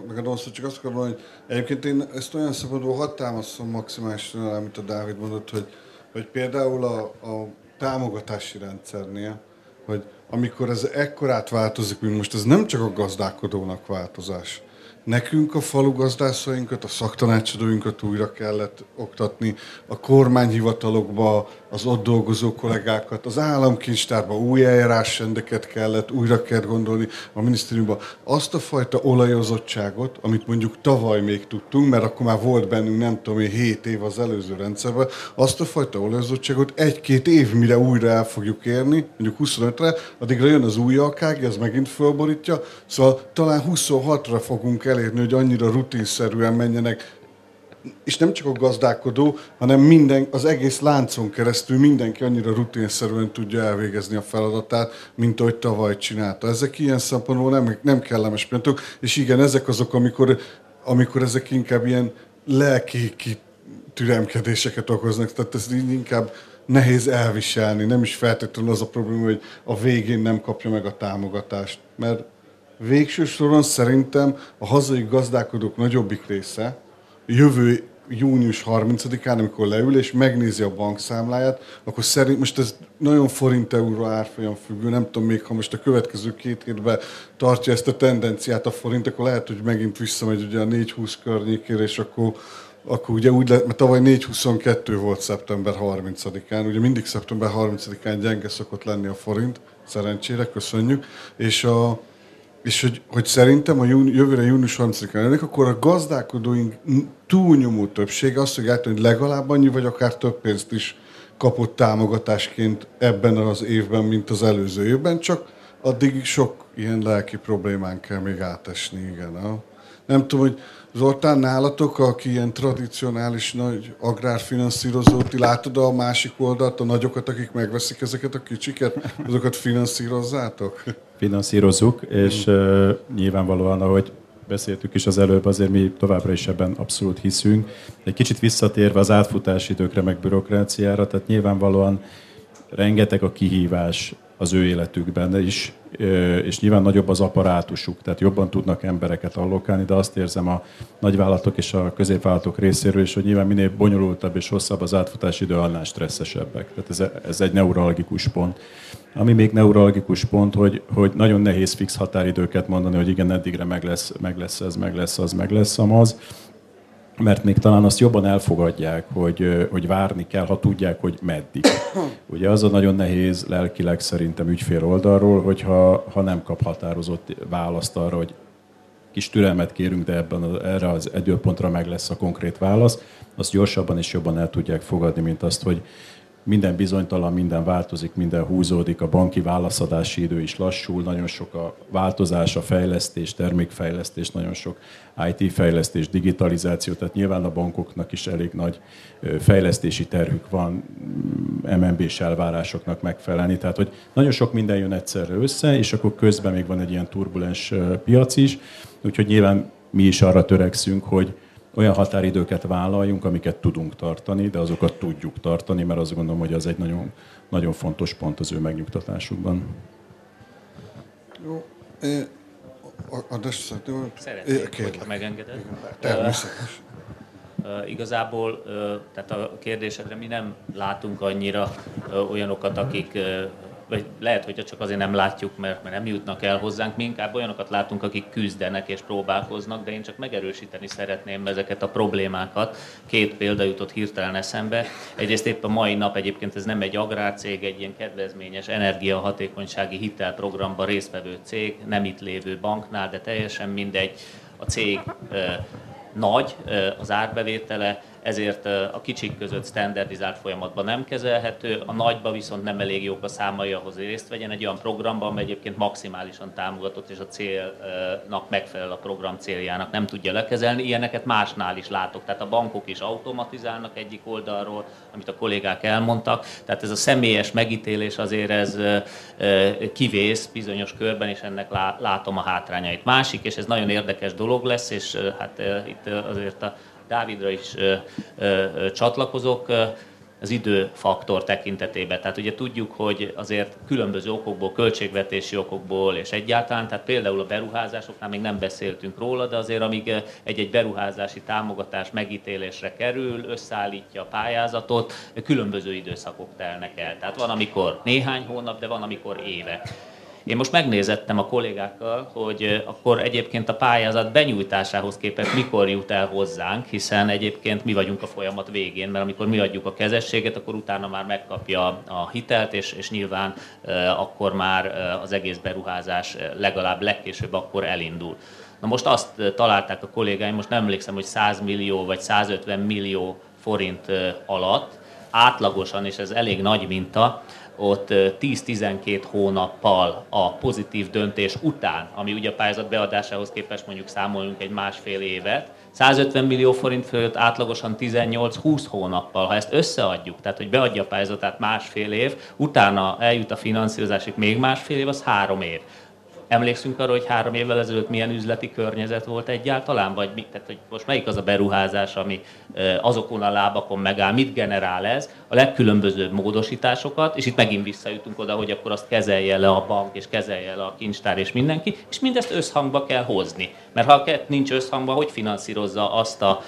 megadom szót, csak azt akarom hogy egyébként én ezt olyan szabadul hadd támaszom maximálisan, amit a Dávid mondott, hogy, hogy például a, a támogatási rendszernél, hogy amikor ez ekkorát változik, mint most, ez nem csak a gazdálkodónak változás, Nekünk a falu gazdászainkat, a szaktanácsadóinkat újra kellett oktatni, a kormányhivatalokba az ott dolgozó kollégákat, az államkincstárba új eljárásrendeket kellett, újra kellett gondolni a minisztériumban. Azt a fajta olajozottságot, amit mondjuk tavaly még tudtunk, mert akkor már volt bennünk nem tudom én 7 év az előző rendszerben, azt a fajta olajozottságot egy-két év, mire újra el fogjuk érni, mondjuk 25-re, addigra jön az új alkág, ez megint fölborítja, szóval talán 26-ra fogunk elérni, hogy annyira rutinszerűen menjenek és nem csak a gazdálkodó, hanem minden, az egész láncon keresztül mindenki annyira rutinszerűen tudja elvégezni a feladatát, mint ahogy tavaly csinálta. Ezek ilyen szempontból nem, nem kellemes pillanatok, és igen, ezek azok, amikor, amikor ezek inkább ilyen lelki türemkedéseket okoznak, tehát ez inkább nehéz elviselni, nem is feltétlenül az a probléma, hogy a végén nem kapja meg a támogatást, mert végső soron szerintem a hazai gazdálkodók nagyobbik része, jövő június 30-án, amikor leül és megnézi a bankszámláját, akkor szerint, most ez nagyon forint-euró árfolyam függő, nem tudom még, ha most a következő két hétben tartja ezt a tendenciát a forint, akkor lehet, hogy megint visszamegy ugye a 4-20 környékére, és akkor akkor ugye úgy lett, mert tavaly 4-22 volt szeptember 30-án, ugye mindig szeptember 30-án gyenge szokott lenni a forint, szerencsére, köszönjük, és a, és hogy, hogy szerintem a júni, jövőre június 30-án akkor a gazdálkodóink túlnyomó többsége azt fogja hogy legalább annyi, vagy akár több pénzt is kapott támogatásként ebben az évben, mint az előző évben, csak addig sok ilyen lelki problémán kell még átesni, igen. Nem tudom, hogy Zoltán, nálatok, aki ilyen tradicionális nagy agrárfinanszírozó, ti látod a másik oldalt, a nagyokat, akik megveszik ezeket a kicsiket, azokat finanszírozzátok? Finanszírozzuk, és uh, nyilvánvalóan, ahogy beszéltük is az előbb, azért mi továbbra is ebben abszolút hiszünk. Egy kicsit visszatérve az átfutási időkre, meg bürokráciára, tehát nyilvánvalóan rengeteg a kihívás az ő életükben is, és nyilván nagyobb az apparátusuk, tehát jobban tudnak embereket allokálni, de azt érzem a nagyvállalatok és a középvállalatok részéről is, hogy nyilván minél bonyolultabb és hosszabb az átfutási idő, annál stresszesebbek. Tehát ez, ez egy neurologikus pont. Ami még neurologikus pont, hogy, hogy nagyon nehéz fix határidőket mondani, hogy igen, eddigre meg lesz, meg lesz ez, meg lesz az, meg lesz az mert még talán azt jobban elfogadják, hogy, hogy várni kell, ha tudják, hogy meddig. <coughs> Ugye az a nagyon nehéz lelkileg szerintem ügyfél oldalról, hogyha ha nem kap határozott választ arra, hogy kis türelmet kérünk, de ebben a, erre az időpontra meg lesz a konkrét válasz, azt gyorsabban és jobban el tudják fogadni, mint azt, hogy minden bizonytalan, minden változik, minden húzódik, a banki válaszadási idő is lassul, nagyon sok a változás, a fejlesztés, termékfejlesztés, nagyon sok IT fejlesztés, digitalizáció, tehát nyilván a bankoknak is elég nagy fejlesztési terhük van, MNB-s elvárásoknak megfelelni, tehát hogy nagyon sok minden jön egyszerre össze, és akkor közben még van egy ilyen turbulens piac is, úgyhogy nyilván mi is arra törekszünk, hogy olyan határidőket vállaljunk, amiket tudunk tartani, de azokat tudjuk tartani, mert azt gondolom, hogy az egy nagyon, nagyon fontos pont az ő megnyugtatásukban. Jó. Szeretnék, hogyha megengeded. Természetesen. Uh, igazából uh, tehát a kérdésedre mi nem látunk annyira uh, olyanokat, akik vagy lehet, hogy csak azért nem látjuk, mert, mert nem jutnak el hozzánk, mi inkább olyanokat látunk, akik küzdenek és próbálkoznak, de én csak megerősíteni szeretném ezeket a problémákat. Két példa jutott hirtelen eszembe. Egyrészt épp a mai nap egyébként ez nem egy agrárcég, egy ilyen kedvezményes energiahatékonysági hitelprogramba résztvevő cég, nem itt lévő banknál, de teljesen mindegy. A cég nagy az árbevétele, ezért a kicsik között standardizált folyamatban nem kezelhető, a nagyba viszont nem elég jók a számai ahhoz, hogy részt vegyen egy olyan programban, amely egyébként maximálisan támogatott és a célnak megfelel a program céljának, nem tudja lekezelni. Ilyeneket másnál is látok, tehát a bankok is automatizálnak egyik oldalról, amit a kollégák elmondtak, tehát ez a személyes megítélés azért ez kivész bizonyos körben, és ennek látom a hátrányait. Másik, és ez nagyon érdekes dolog lesz, és hát itt azért a Dávidra is ö, ö, csatlakozok az időfaktor tekintetében. Tehát ugye tudjuk, hogy azért különböző okokból, költségvetési okokból és egyáltalán, tehát például a beruházásoknál még nem beszéltünk róla, de azért amíg egy-egy beruházási támogatás megítélésre kerül, összeállítja a pályázatot, különböző időszakok telnek el. Tehát van, amikor néhány hónap, de van, amikor évek. Én most megnézettem a kollégákkal, hogy akkor egyébként a pályázat benyújtásához képest mikor jut el hozzánk, hiszen egyébként mi vagyunk a folyamat végén, mert amikor mi adjuk a kezességet, akkor utána már megkapja a hitelt, és, és nyilván akkor már az egész beruházás legalább legkésőbb akkor elindul. Na most azt találták a kollégáim, most nem emlékszem, hogy 100 millió vagy 150 millió forint alatt, átlagosan, és ez elég nagy minta, ott 10-12 hónappal a pozitív döntés után, ami ugye a pályázat beadásához képest mondjuk számolunk egy másfél évet, 150 millió forint fölött átlagosan 18-20 hónappal, ha ezt összeadjuk, tehát hogy beadja a pályázatát másfél év, utána eljut a finanszírozásig még másfél év, az három év. Emlékszünk arra, hogy három évvel ezelőtt milyen üzleti környezet volt egyáltalán, vagy mi, tehát, hogy most melyik az a beruházás, ami azokon a lábakon megáll, mit generál ez, a legkülönbözőbb módosításokat, és itt megint visszajutunk oda, hogy akkor azt kezelje le a bank, és kezelje le a kincstár, és mindenki, és mindezt összhangba kell hozni. Mert ha a nincs összhangban, hogy finanszírozza azt a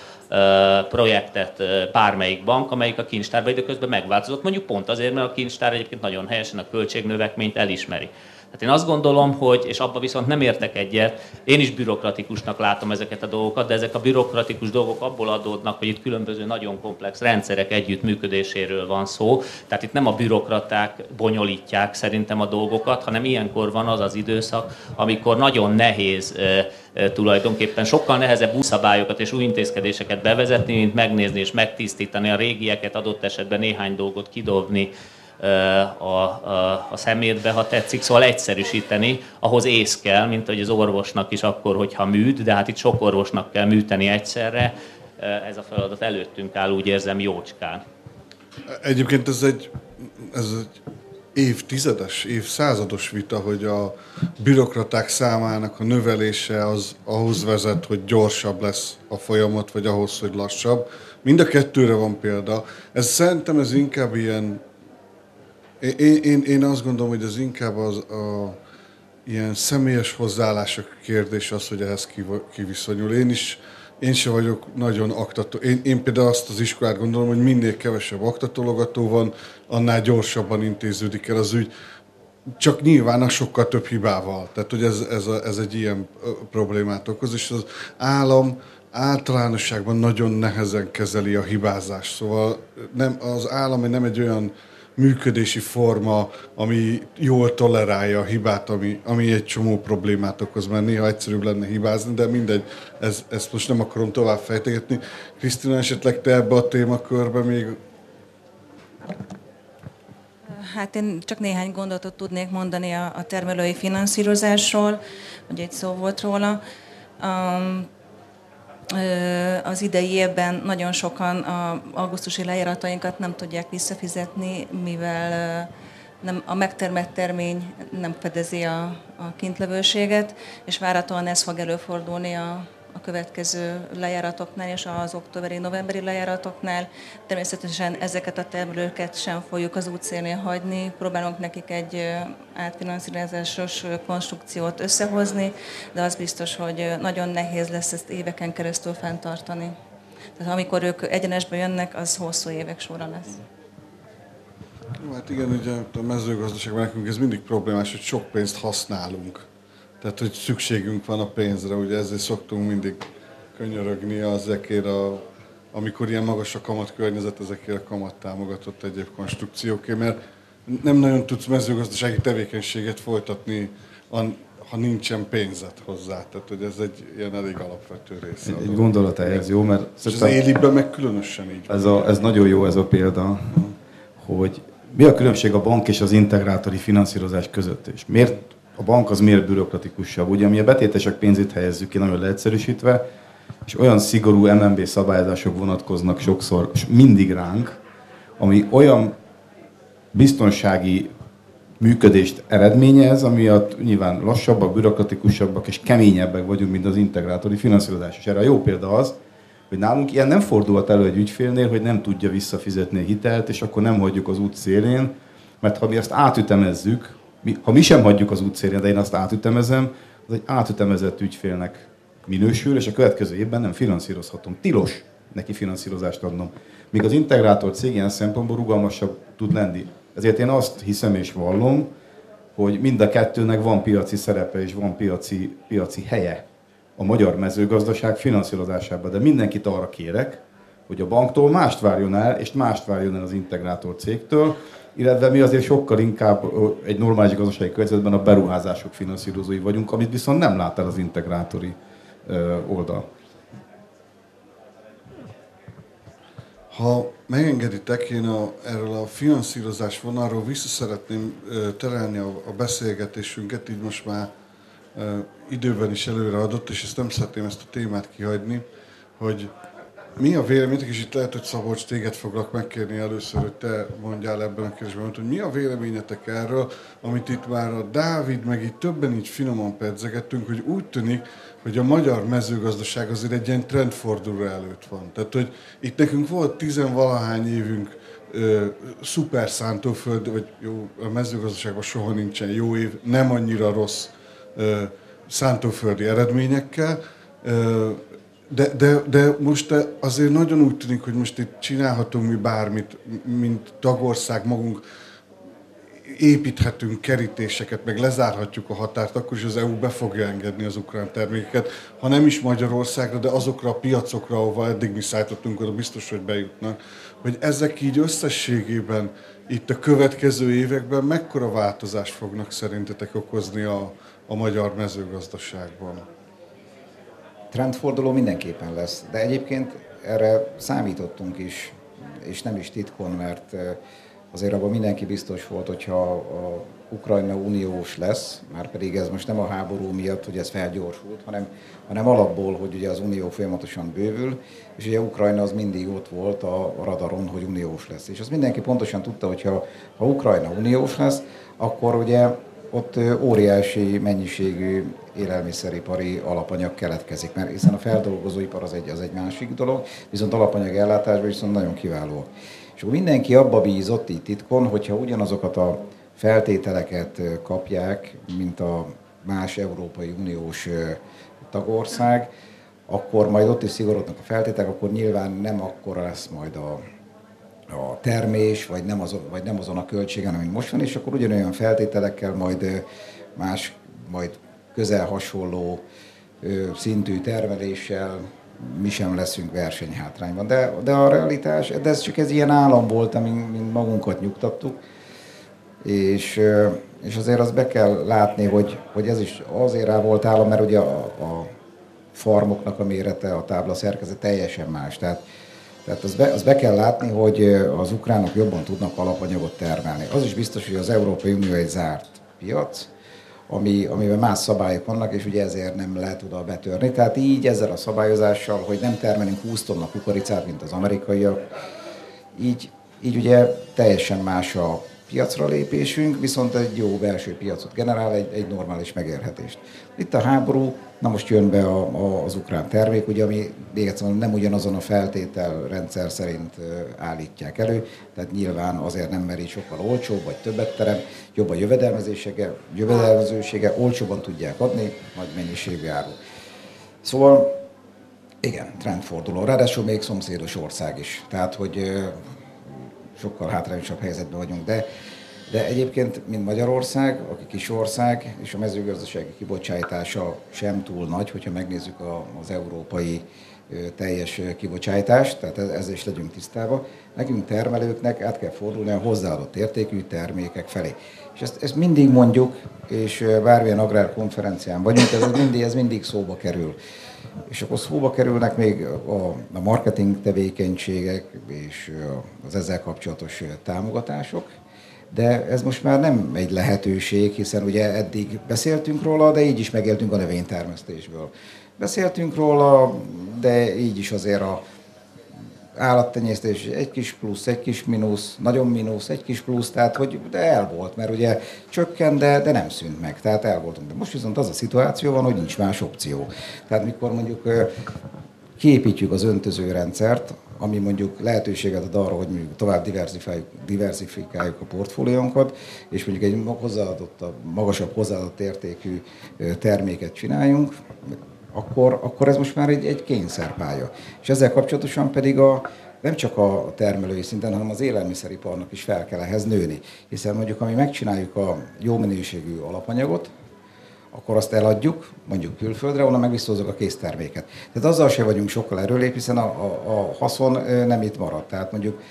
projektet bármelyik bank, amelyik a kincstárba időközben megváltozott, mondjuk pont azért, mert a kincstár egyébként nagyon helyesen a költségnövekményt elismeri. Hát én azt gondolom, hogy, és abban viszont nem értek egyet, én is bürokratikusnak látom ezeket a dolgokat, de ezek a bürokratikus dolgok abból adódnak, hogy itt különböző nagyon komplex rendszerek együttműködéséről van szó. Tehát itt nem a bürokraták bonyolítják szerintem a dolgokat, hanem ilyenkor van az az időszak, amikor nagyon nehéz tulajdonképpen sokkal nehezebb új szabályokat és új intézkedéseket bevezetni, mint megnézni és megtisztítani a régieket, adott esetben néhány dolgot kidobni a, a, a szemétbe, ha tetszik, szóval egyszerűsíteni, ahhoz ész kell, mint hogy az orvosnak is akkor, hogyha műt, de hát itt sok orvosnak kell műteni egyszerre, ez a feladat előttünk áll, úgy érzem, jócskán. Egyébként ez egy, ez egy évtizedes, évszázados vita, hogy a bürokraták számának a növelése az ahhoz vezet, hogy gyorsabb lesz a folyamat, vagy ahhoz, hogy lassabb. Mind a kettőre van példa. Ez szerintem ez inkább ilyen én, én, én azt gondolom, hogy ez inkább az a ilyen személyes hozzáállások kérdés az, hogy ehhez kiviszonyul. Én is, én sem vagyok nagyon aktató. Én, én például azt az iskolát gondolom, hogy minél kevesebb aktatologató van, annál gyorsabban intéződik el az ügy. Csak nyilván a sokkal több hibával. Tehát, hogy ez, ez, a, ez egy ilyen problémát okoz, és az állam általánosságban nagyon nehezen kezeli a hibázást. Szóval nem, az állam nem egy olyan működési forma, ami jól tolerálja a hibát, ami, ami egy csomó problémát okoz, mert néha egyszerűbb lenne hibázni, de mindegy, ez, ezt most nem akarom tovább fejtegetni. Krisztina, esetleg te ebbe a témakörbe még Hát én csak néhány gondolatot tudnék mondani a, a termelői finanszírozásról, hogy egy szó volt róla. Um, az idei évben nagyon sokan a augusztusi lejáratainkat nem tudják visszafizetni, mivel nem, a megtermett termény nem fedezi a, a kintlevőséget, és várhatóan ez fog előfordulni a, a következő lejáratoknál és az októberi-novemberi lejáratoknál. Természetesen ezeket a termelőket sem fogjuk az útszélnél hagyni, próbálunk nekik egy átfinanszírozásos konstrukciót összehozni, de az biztos, hogy nagyon nehéz lesz ezt éveken keresztül fenntartani. Tehát amikor ők egyenesbe jönnek, az hosszú évek sorra lesz. Hát igen, ugye a mezőgazdaságban nekünk ez mindig problémás, hogy sok pénzt használunk. Tehát, hogy szükségünk van a pénzre, ugye ezért szoktunk mindig könyörögni ezekért a amikor ilyen magas a kamat környezet, ezekért a kamat támogatott egyéb konstrukciókért, mert nem nagyon tudsz mezőgazdasági tevékenységet folytatni, ha nincsen pénzed hozzá. Tehát, hogy ez egy ilyen elég alapvető része. Egy, egy gondolat ehhez, jó? Mert és az élibben meg különösen így ez, a, ez nagyon jó ez a példa, hogy mi a különbség a bank és az integrátori finanszírozás között, és miért a bank az miért bürokratikusabb? Ugye mi a betétesek pénzét helyezzük ki nagyon leegyszerűsítve, és olyan szigorú MNB szabályozások vonatkoznak sokszor, és mindig ránk, ami olyan biztonsági működést eredményez, amiatt nyilván lassabbak, bürokratikusabbak és keményebbek vagyunk, mint az integrátori finanszírozás. És erre a jó példa az, hogy nálunk ilyen nem fordulhat elő egy ügyfélnél, hogy nem tudja visszafizetni a hitelt, és akkor nem hagyjuk az út szélén, mert ha mi azt átütemezzük, mi, ha mi sem hagyjuk az útszélén, de én azt átütemezem, az egy átütemezett ügyfélnek minősül, és a következő évben nem finanszírozhatom. Tilos neki finanszírozást adnom. Míg az integrátor cég ilyen szempontból rugalmasabb tud lenni. Ezért én azt hiszem és vallom, hogy mind a kettőnek van piaci szerepe és van piaci, piaci helye a magyar mezőgazdaság finanszírozásában. De mindenkit arra kérek, hogy a banktól mást várjon el, és mást várjon el az integrátor cégtől, illetve mi azért sokkal inkább egy normális gazdasági környezetben a beruházások finanszírozói vagyunk, amit viszont nem lát el az integrátori oldal. Ha megengeditek, én a, erről a finanszírozás vonalról vissza szeretném terelni a, a beszélgetésünket, így most már időben is előre adott, és ezt nem szeretném ezt a témát kihagyni, hogy mi a véleményetek, és itt lehet, hogy Szabolcs téged foglak megkérni először, hogy te mondjál ebben a kérdésben, hogy mi a véleményetek erről, amit itt már a Dávid, meg itt többen így finoman pedzegettünk, hogy úgy tűnik, hogy a magyar mezőgazdaság azért egy ilyen trendforduló előtt van. Tehát, hogy itt nekünk volt tizenvalahány évünk ö, szuper szántóföld, vagy jó, a mezőgazdaságban soha nincsen jó év, nem annyira rossz ö, szántóföldi eredményekkel, de, de, de most azért nagyon úgy tűnik, hogy most itt csinálhatunk mi bármit, mint tagország magunk. építhetünk kerítéseket, meg lezárhatjuk a határt, akkor is az EU be fogja engedni az ukrán termékeket, ha nem is Magyarországra, de azokra a piacokra, ahova eddig mi szállítottunk, oda biztos, hogy bejutnak, hogy ezek így összességében itt a következő években mekkora változást fognak szerintetek okozni a, a magyar mezőgazdaságban? Trendforduló mindenképpen lesz, de egyébként erre számítottunk is, és nem is titkon, mert azért abban mindenki biztos volt, hogyha a Ukrajna uniós lesz, már pedig ez most nem a háború miatt, hogy ez felgyorsult, hanem, hanem alapból, hogy ugye az unió folyamatosan bővül, és ugye Ukrajna az mindig ott volt a radaron, hogy uniós lesz. És azt mindenki pontosan tudta, hogy ha, ha Ukrajna uniós lesz, akkor ugye ott óriási mennyiségű élelmiszeripari alapanyag keletkezik, mert hiszen a feldolgozóipar az egy, az egy másik dolog, viszont alapanyag ellátásban viszont nagyon kiváló. És akkor mindenki abba bízott itt titkon, hogyha ugyanazokat a feltételeket kapják, mint a más Európai Uniós tagország, akkor majd ott is szigorodnak a feltételek, akkor nyilván nem akkora lesz majd a, a termés, vagy nem, azon, vagy nem azon a költségen, amit most van, és akkor ugyanolyan feltételekkel majd más, majd közel hasonló szintű termeléssel mi sem leszünk versenyhátrányban. De, de a realitás, de ez csak ez ilyen állam volt, amin magunkat nyugtattuk, és, és azért azt be kell látni, hogy, hogy ez is azért rá volt állam, mert ugye a, a farmoknak a mérete, a tábla szerkezet teljesen más. Tehát, tehát az be, az be kell látni, hogy az ukránok jobban tudnak alapanyagot termelni. Az is biztos, hogy az Európai Unió egy zárt piac, ami, amiben más szabályok vannak, és ugye ezért nem lehet oda betörni. Tehát így ezzel a szabályozással, hogy nem termelünk 20 tonna kukoricát, mint az amerikaiak, így, így ugye teljesen más a piacra lépésünk, viszont egy jó belső piacot generál, egy, egy normális megérhetést. Itt a háború, na most jön be a, a, az ukrán termék, ugye, ami még egyszer nem ugyanazon a feltételrendszer szerint állítják elő, tehát nyilván azért nem meri sokkal olcsóbb, vagy többet terem, jobb a jövedelmezősége, jövedelmezősége, olcsóban tudják adni, nagy mennyiségű áru. Szóval igen, trendforduló. Ráadásul még szomszédos ország is. Tehát, hogy sokkal hátrányosabb helyzetben vagyunk. De, de egyébként, mint Magyarország, aki kis ország, és a mezőgazdasági kibocsátása sem túl nagy, hogyha megnézzük a, az európai teljes kibocsátást, tehát ezzel is legyünk tisztában. Nekünk termelőknek át kell fordulni a hozzáadott értékű termékek felé. És ezt, ezt mindig mondjuk, és bármilyen agrárkonferencián vagyunk, ez mindig, ez mindig szóba kerül és akkor szóba kerülnek még a, marketing tevékenységek és az ezzel kapcsolatos támogatások, de ez most már nem egy lehetőség, hiszen ugye eddig beszéltünk róla, de így is megéltünk a növénytermesztésből. Beszéltünk róla, de így is azért a állattenyésztés egy kis plusz, egy kis mínusz, nagyon mínusz, egy kis plusz, tehát hogy de el volt, mert ugye csökken, de, de nem szűnt meg, tehát el voltunk. De most viszont az a szituáció van, hogy nincs más opció. Tehát mikor mondjuk kiépítjük az öntözőrendszert, ami mondjuk lehetőséget ad arra, hogy mondjuk tovább diversifikáljuk, diversifikáljuk a portfóliónkat, és mondjuk egy hozzáadott, magasabb hozzáadott értékű terméket csináljunk, akkor, akkor ez most már egy, egy kényszerpálya. És ezzel kapcsolatosan pedig a, nem csak a termelői szinten, hanem az élelmiszeriparnak is fel kell ehhez nőni. Hiszen mondjuk, ami megcsináljuk a jó minőségű alapanyagot, akkor azt eladjuk, mondjuk külföldre, onnan meg visszahozok a készterméket. Tehát azzal se vagyunk sokkal erőlép, hiszen a, a, a haszon nem itt marad. Tehát mondjuk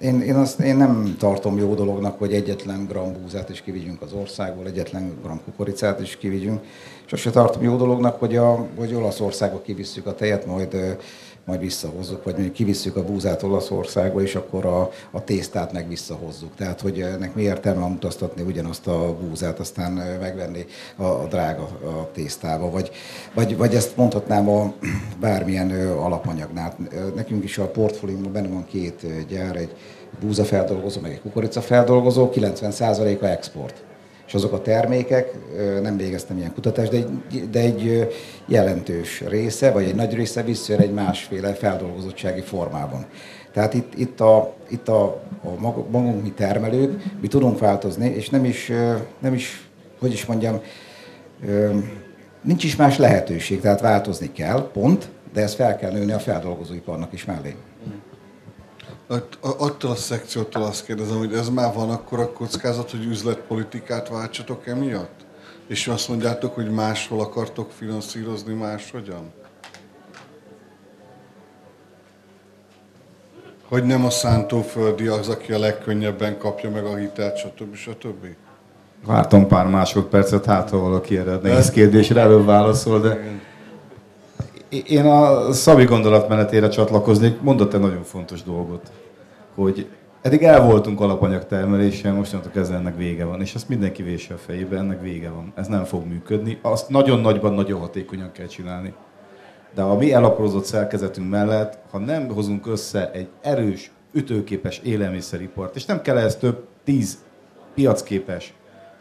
én, én, azt, én nem tartom jó dolognak, hogy egyetlen gram búzát is kivigyünk az országból, egyetlen gram kukoricát is kivigyünk. És azt se tartom jó dolognak, hogy, a, hogy Olaszországba kivisszük a tejet, majd, majd visszahozzuk, vagy mondjuk kivisszük a búzát Olaszországba, és akkor a, a tésztát meg visszahozzuk. Tehát, hogy ennek mi értelme utaztatni ugyanazt a búzát, aztán megvenni a, a drága a tésztába, vagy, vagy, vagy ezt mondhatnám a <clears throat> bármilyen alapanyagnál. Nekünk is a portfóliumban benne van két gyár, egy búzafeldolgozó, meg egy kukoricafeldolgozó, 90%-a export és azok a termékek, nem végeztem ilyen kutatást, de egy, de egy jelentős része, vagy egy nagy része visszajön egy másféle feldolgozottsági formában. Tehát itt, itt, a, itt a, a magunk mi termelők, mi tudunk változni, és nem is, nem is, hogy is mondjam, nincs is más lehetőség, tehát változni kell, pont, de ezt fel kell nőni a feldolgozóiparnak is mellé. Attól a szekciótól azt kérdezem, hogy ez már van akkor a kockázat, hogy üzletpolitikát váltsatok emiatt? És azt mondjátok, hogy máshol akartok finanszírozni máshogyan? Hogy nem a szántóföldi az, aki a legkönnyebben kapja meg a hitelt, stb. stb. Vártam pár másodpercet, hát ha valaki erre nehéz kérdésre előbb válaszol, de én a Szabi gondolatmenetére csatlakoznék, mondott egy nagyon fontos dolgot, hogy eddig el voltunk alapanyagtermeléssel, mostantól kezdve ennek vége van, és ezt mindenki vése a fejébe, ennek vége van. Ez nem fog működni, azt nagyon nagyban, nagyon hatékonyan kell csinálni. De a mi elaprózott szerkezetünk mellett, ha nem hozunk össze egy erős, ütőképes élelmiszeripart, és nem kell ez több tíz piacképes,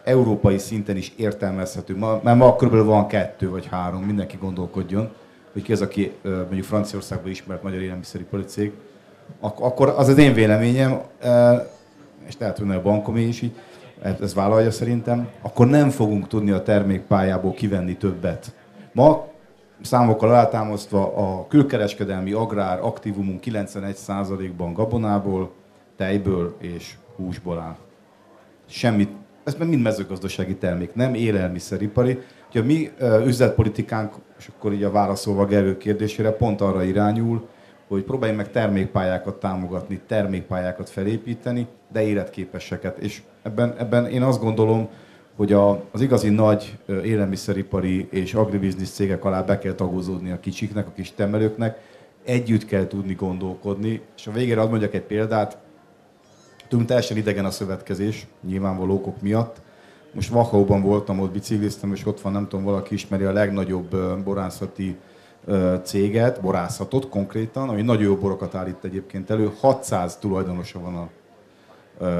európai szinten is értelmezhető, ma, mert ma kb. van kettő vagy három, mindenki gondolkodjon, hogy ki az, aki mondjuk Franciaországban ismert magyar élelmiszeripari cég, Ak- akkor az az én véleményem, és lehet, hogy a bankom is így, ez vállalja szerintem, akkor nem fogunk tudni a termékpályából kivenni többet. Ma számokkal alátámasztva a külkereskedelmi agrár aktívumunk 91%-ban gabonából, tejből és húsból áll. Semmit, ez mind mezőgazdasági termék, nem élelmiszeripari. Ugye a mi üzletpolitikánk, és akkor így a válaszolva Gergő kérdésére, pont arra irányul, hogy próbáljunk meg termékpályákat támogatni, termékpályákat felépíteni, de életképeseket. És ebben, ebben én azt gondolom, hogy a, az igazi nagy élelmiszeripari és agribiznisz cégek alá be kell tagozódni a kicsiknek, a kis temelőknek, együtt kell tudni gondolkodni, és a végére ad mondjak egy példát, tűnt teljesen idegen a szövetkezés, nyilvánvaló okok miatt. Most Vachauban voltam, ott bicikliztem, és ott van, nem tudom, valaki ismeri a legnagyobb borászati céget, borászatot konkrétan, ami nagyon jó borokat állít egyébként elő. 600 tulajdonosa van a,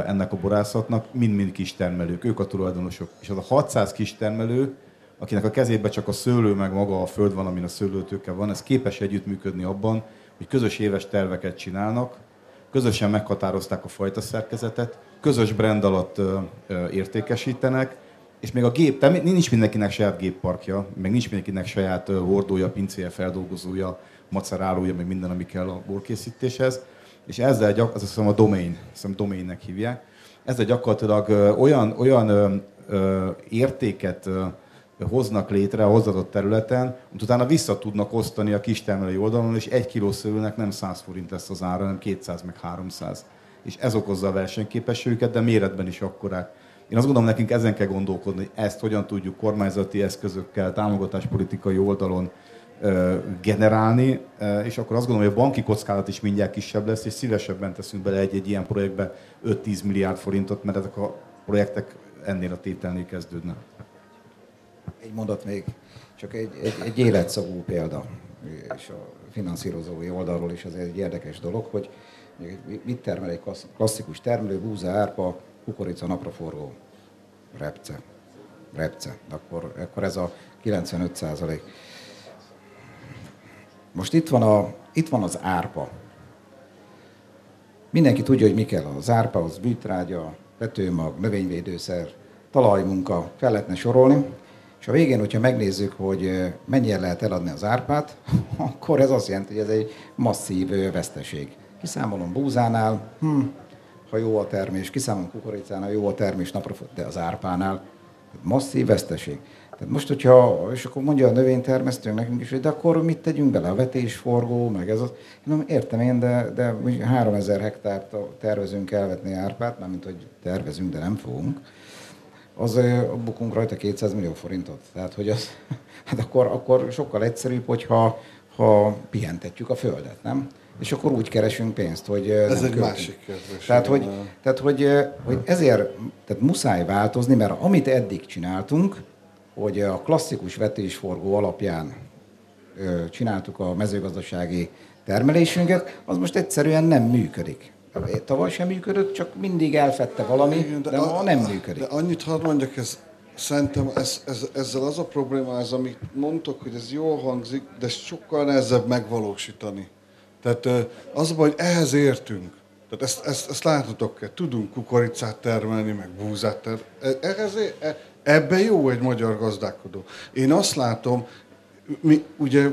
ennek a borászatnak, mind-mind kis termelők, ők a tulajdonosok. És az a 600 kis termelő, akinek a kezében csak a szőlő, meg maga a föld van, amin a szőlőtőke van, ez képes együttműködni abban, hogy közös éves terveket csinálnak, közösen meghatározták a fajta szerkezetet, közös brand alatt értékesítenek, és még a gép, tehát nincs mindenkinek saját gépparkja, meg nincs mindenkinek saját hordója, pincéje, feldolgozója, macerálója, meg minden, ami kell a borkészítéshez. És ezzel gyak, az azt hiszem a domain, hiszem domainnek hívják, ezzel gyakorlatilag olyan, olyan ö, ö, értéket ö, hoznak létre a hozzáadott területen, amit utána vissza tudnak osztani a kistermelői oldalon, és egy kiló szőlőnek nem 100 forint lesz az ára, hanem 200 meg 300. És ez okozza a versenyképességüket, de méretben is akkorák. Én azt gondolom, nekünk ezen kell gondolkodni, hogy ezt hogyan tudjuk kormányzati eszközökkel, támogatáspolitikai oldalon generálni, és akkor azt gondolom, hogy a banki kockázat is mindjárt kisebb lesz, és szívesebben teszünk bele egy-egy ilyen projektbe 5-10 milliárd forintot, mert ezek a projektek ennél a tételnél kezdődnek. Egy mondat még, csak egy, egy, egy életszagú példa, és a finanszírozói oldalról is az egy érdekes dolog, hogy mit termel egy klasszikus termelő, búza, árpa, kukorica, napraforgó, repce, repce. Akkor, akkor ez a 95 százalék. Most itt van, a, itt van az árpa. Mindenki tudja, hogy mi kell az árpa, az bűtrágya, vetőmag, növényvédőszer, talajmunka, fel lehetne sorolni. És a végén, hogyha megnézzük, hogy mennyire lehet eladni az árpát, <laughs> akkor ez azt jelenti, hogy ez egy masszív veszteség. Kiszámolom búzánál, hm, ha jó a termés, kiszámolom kukoricánál, jó a termés napra, de az árpánál masszív veszteség. Tehát most, hogyha, és akkor mondja a növénytermesztő nekünk is, hogy de akkor mit tegyünk bele, a vetésforgó, meg ez az. Én nem értem én, de, de 3000 hektárt tervezünk elvetni árpát, mármint hogy tervezünk, de nem fogunk, az bukunk rajta 200 millió forintot. Tehát, hogy az, <laughs> hát akkor, akkor sokkal egyszerűbb, hogyha ha pihentetjük a földet, nem? És akkor úgy keresünk pénzt, hogy Ez egy költünk. másik kérdés. Tehát, hogy, tehát hogy, hogy ezért tehát muszáj változni, mert amit eddig csináltunk, hogy a klasszikus vetésforgó alapján csináltuk a mezőgazdasági termelésünket, az most egyszerűen nem működik. Tavaly sem működött, csak mindig elfette valami, Igen, de, de ma nem működik. De annyit hadd mondjak, ez, szerintem ez, ez, ezzel az a probléma, ez, amit mondtok, hogy ez jól hangzik, de sokkal nehezebb megvalósítani. Tehát az hogy ehhez értünk. Tehát ezt, ezt, ezt látnotok. Tudunk kukoricát termelni, meg búzát termelni. Ehhez, e, ebben jó egy magyar gazdálkodó. Én azt látom, mi ugye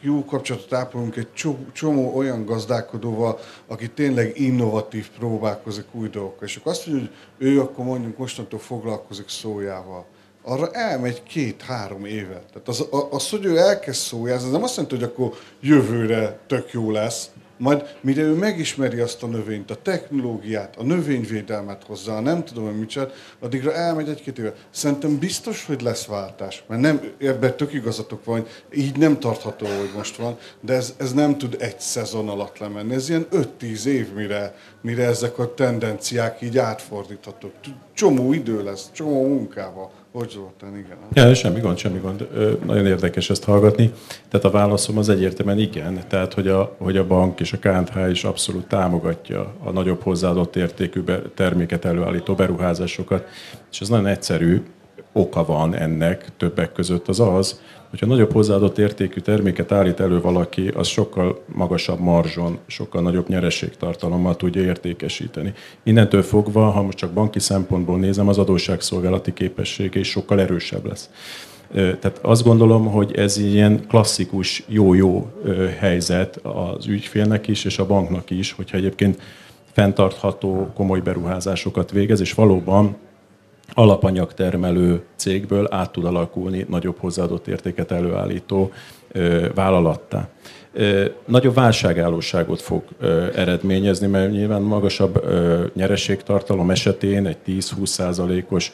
jó kapcsolatot ápolunk egy csomó olyan gazdálkodóval, aki tényleg innovatív, próbálkozik új dolgokkal. És akkor azt mondja, hogy ő akkor mondjuk mostantól foglalkozik szójával arra elmegy két-három évet. Tehát az, az, hogy ő elkezd szójázni, az nem azt jelenti, hogy akkor jövőre tök jó lesz, majd mire ő megismeri azt a növényt, a technológiát, a növényvédelmet hozzá, nem tudom, hogy mit csinál, addigra elmegy egy-két éve. Szerintem biztos, hogy lesz váltás, mert nem, ebben tök igazatok van, így nem tartható, hogy most van, de ez, ez nem tud egy szezon alatt lemenni. Ez ilyen 5-10 év, mire, mire ezek a tendenciák így átfordíthatók. Csomó idő lesz, csomó munkával. Hogy Zoltán, igen. Ja, semmi gond, semmi gond. Nagyon érdekes ezt hallgatni. Tehát a válaszom az egyértelműen igen. Tehát, hogy a, hogy a bank és a KNH is abszolút támogatja a nagyobb hozzáadott értékű terméket előállító beruházásokat. És ez nagyon egyszerű oka van ennek többek között az az, hogyha nagyobb hozzáadott értékű terméket állít elő valaki, az sokkal magasabb marzson, sokkal nagyobb nyerességtartalommal tudja értékesíteni. Innentől fogva, ha most csak banki szempontból nézem, az adósságszolgálati képessége is sokkal erősebb lesz. Tehát azt gondolom, hogy ez ilyen klasszikus jó-jó helyzet az ügyfélnek is, és a banknak is, hogyha egyébként fenntartható, komoly beruházásokat végez, és valóban alapanyagtermelő cégből át tud alakulni nagyobb hozzáadott értéket előállító vállalattá. Nagyobb válságállóságot fog eredményezni, mert nyilván magasabb nyereségtartalom esetén egy 10-20 százalékos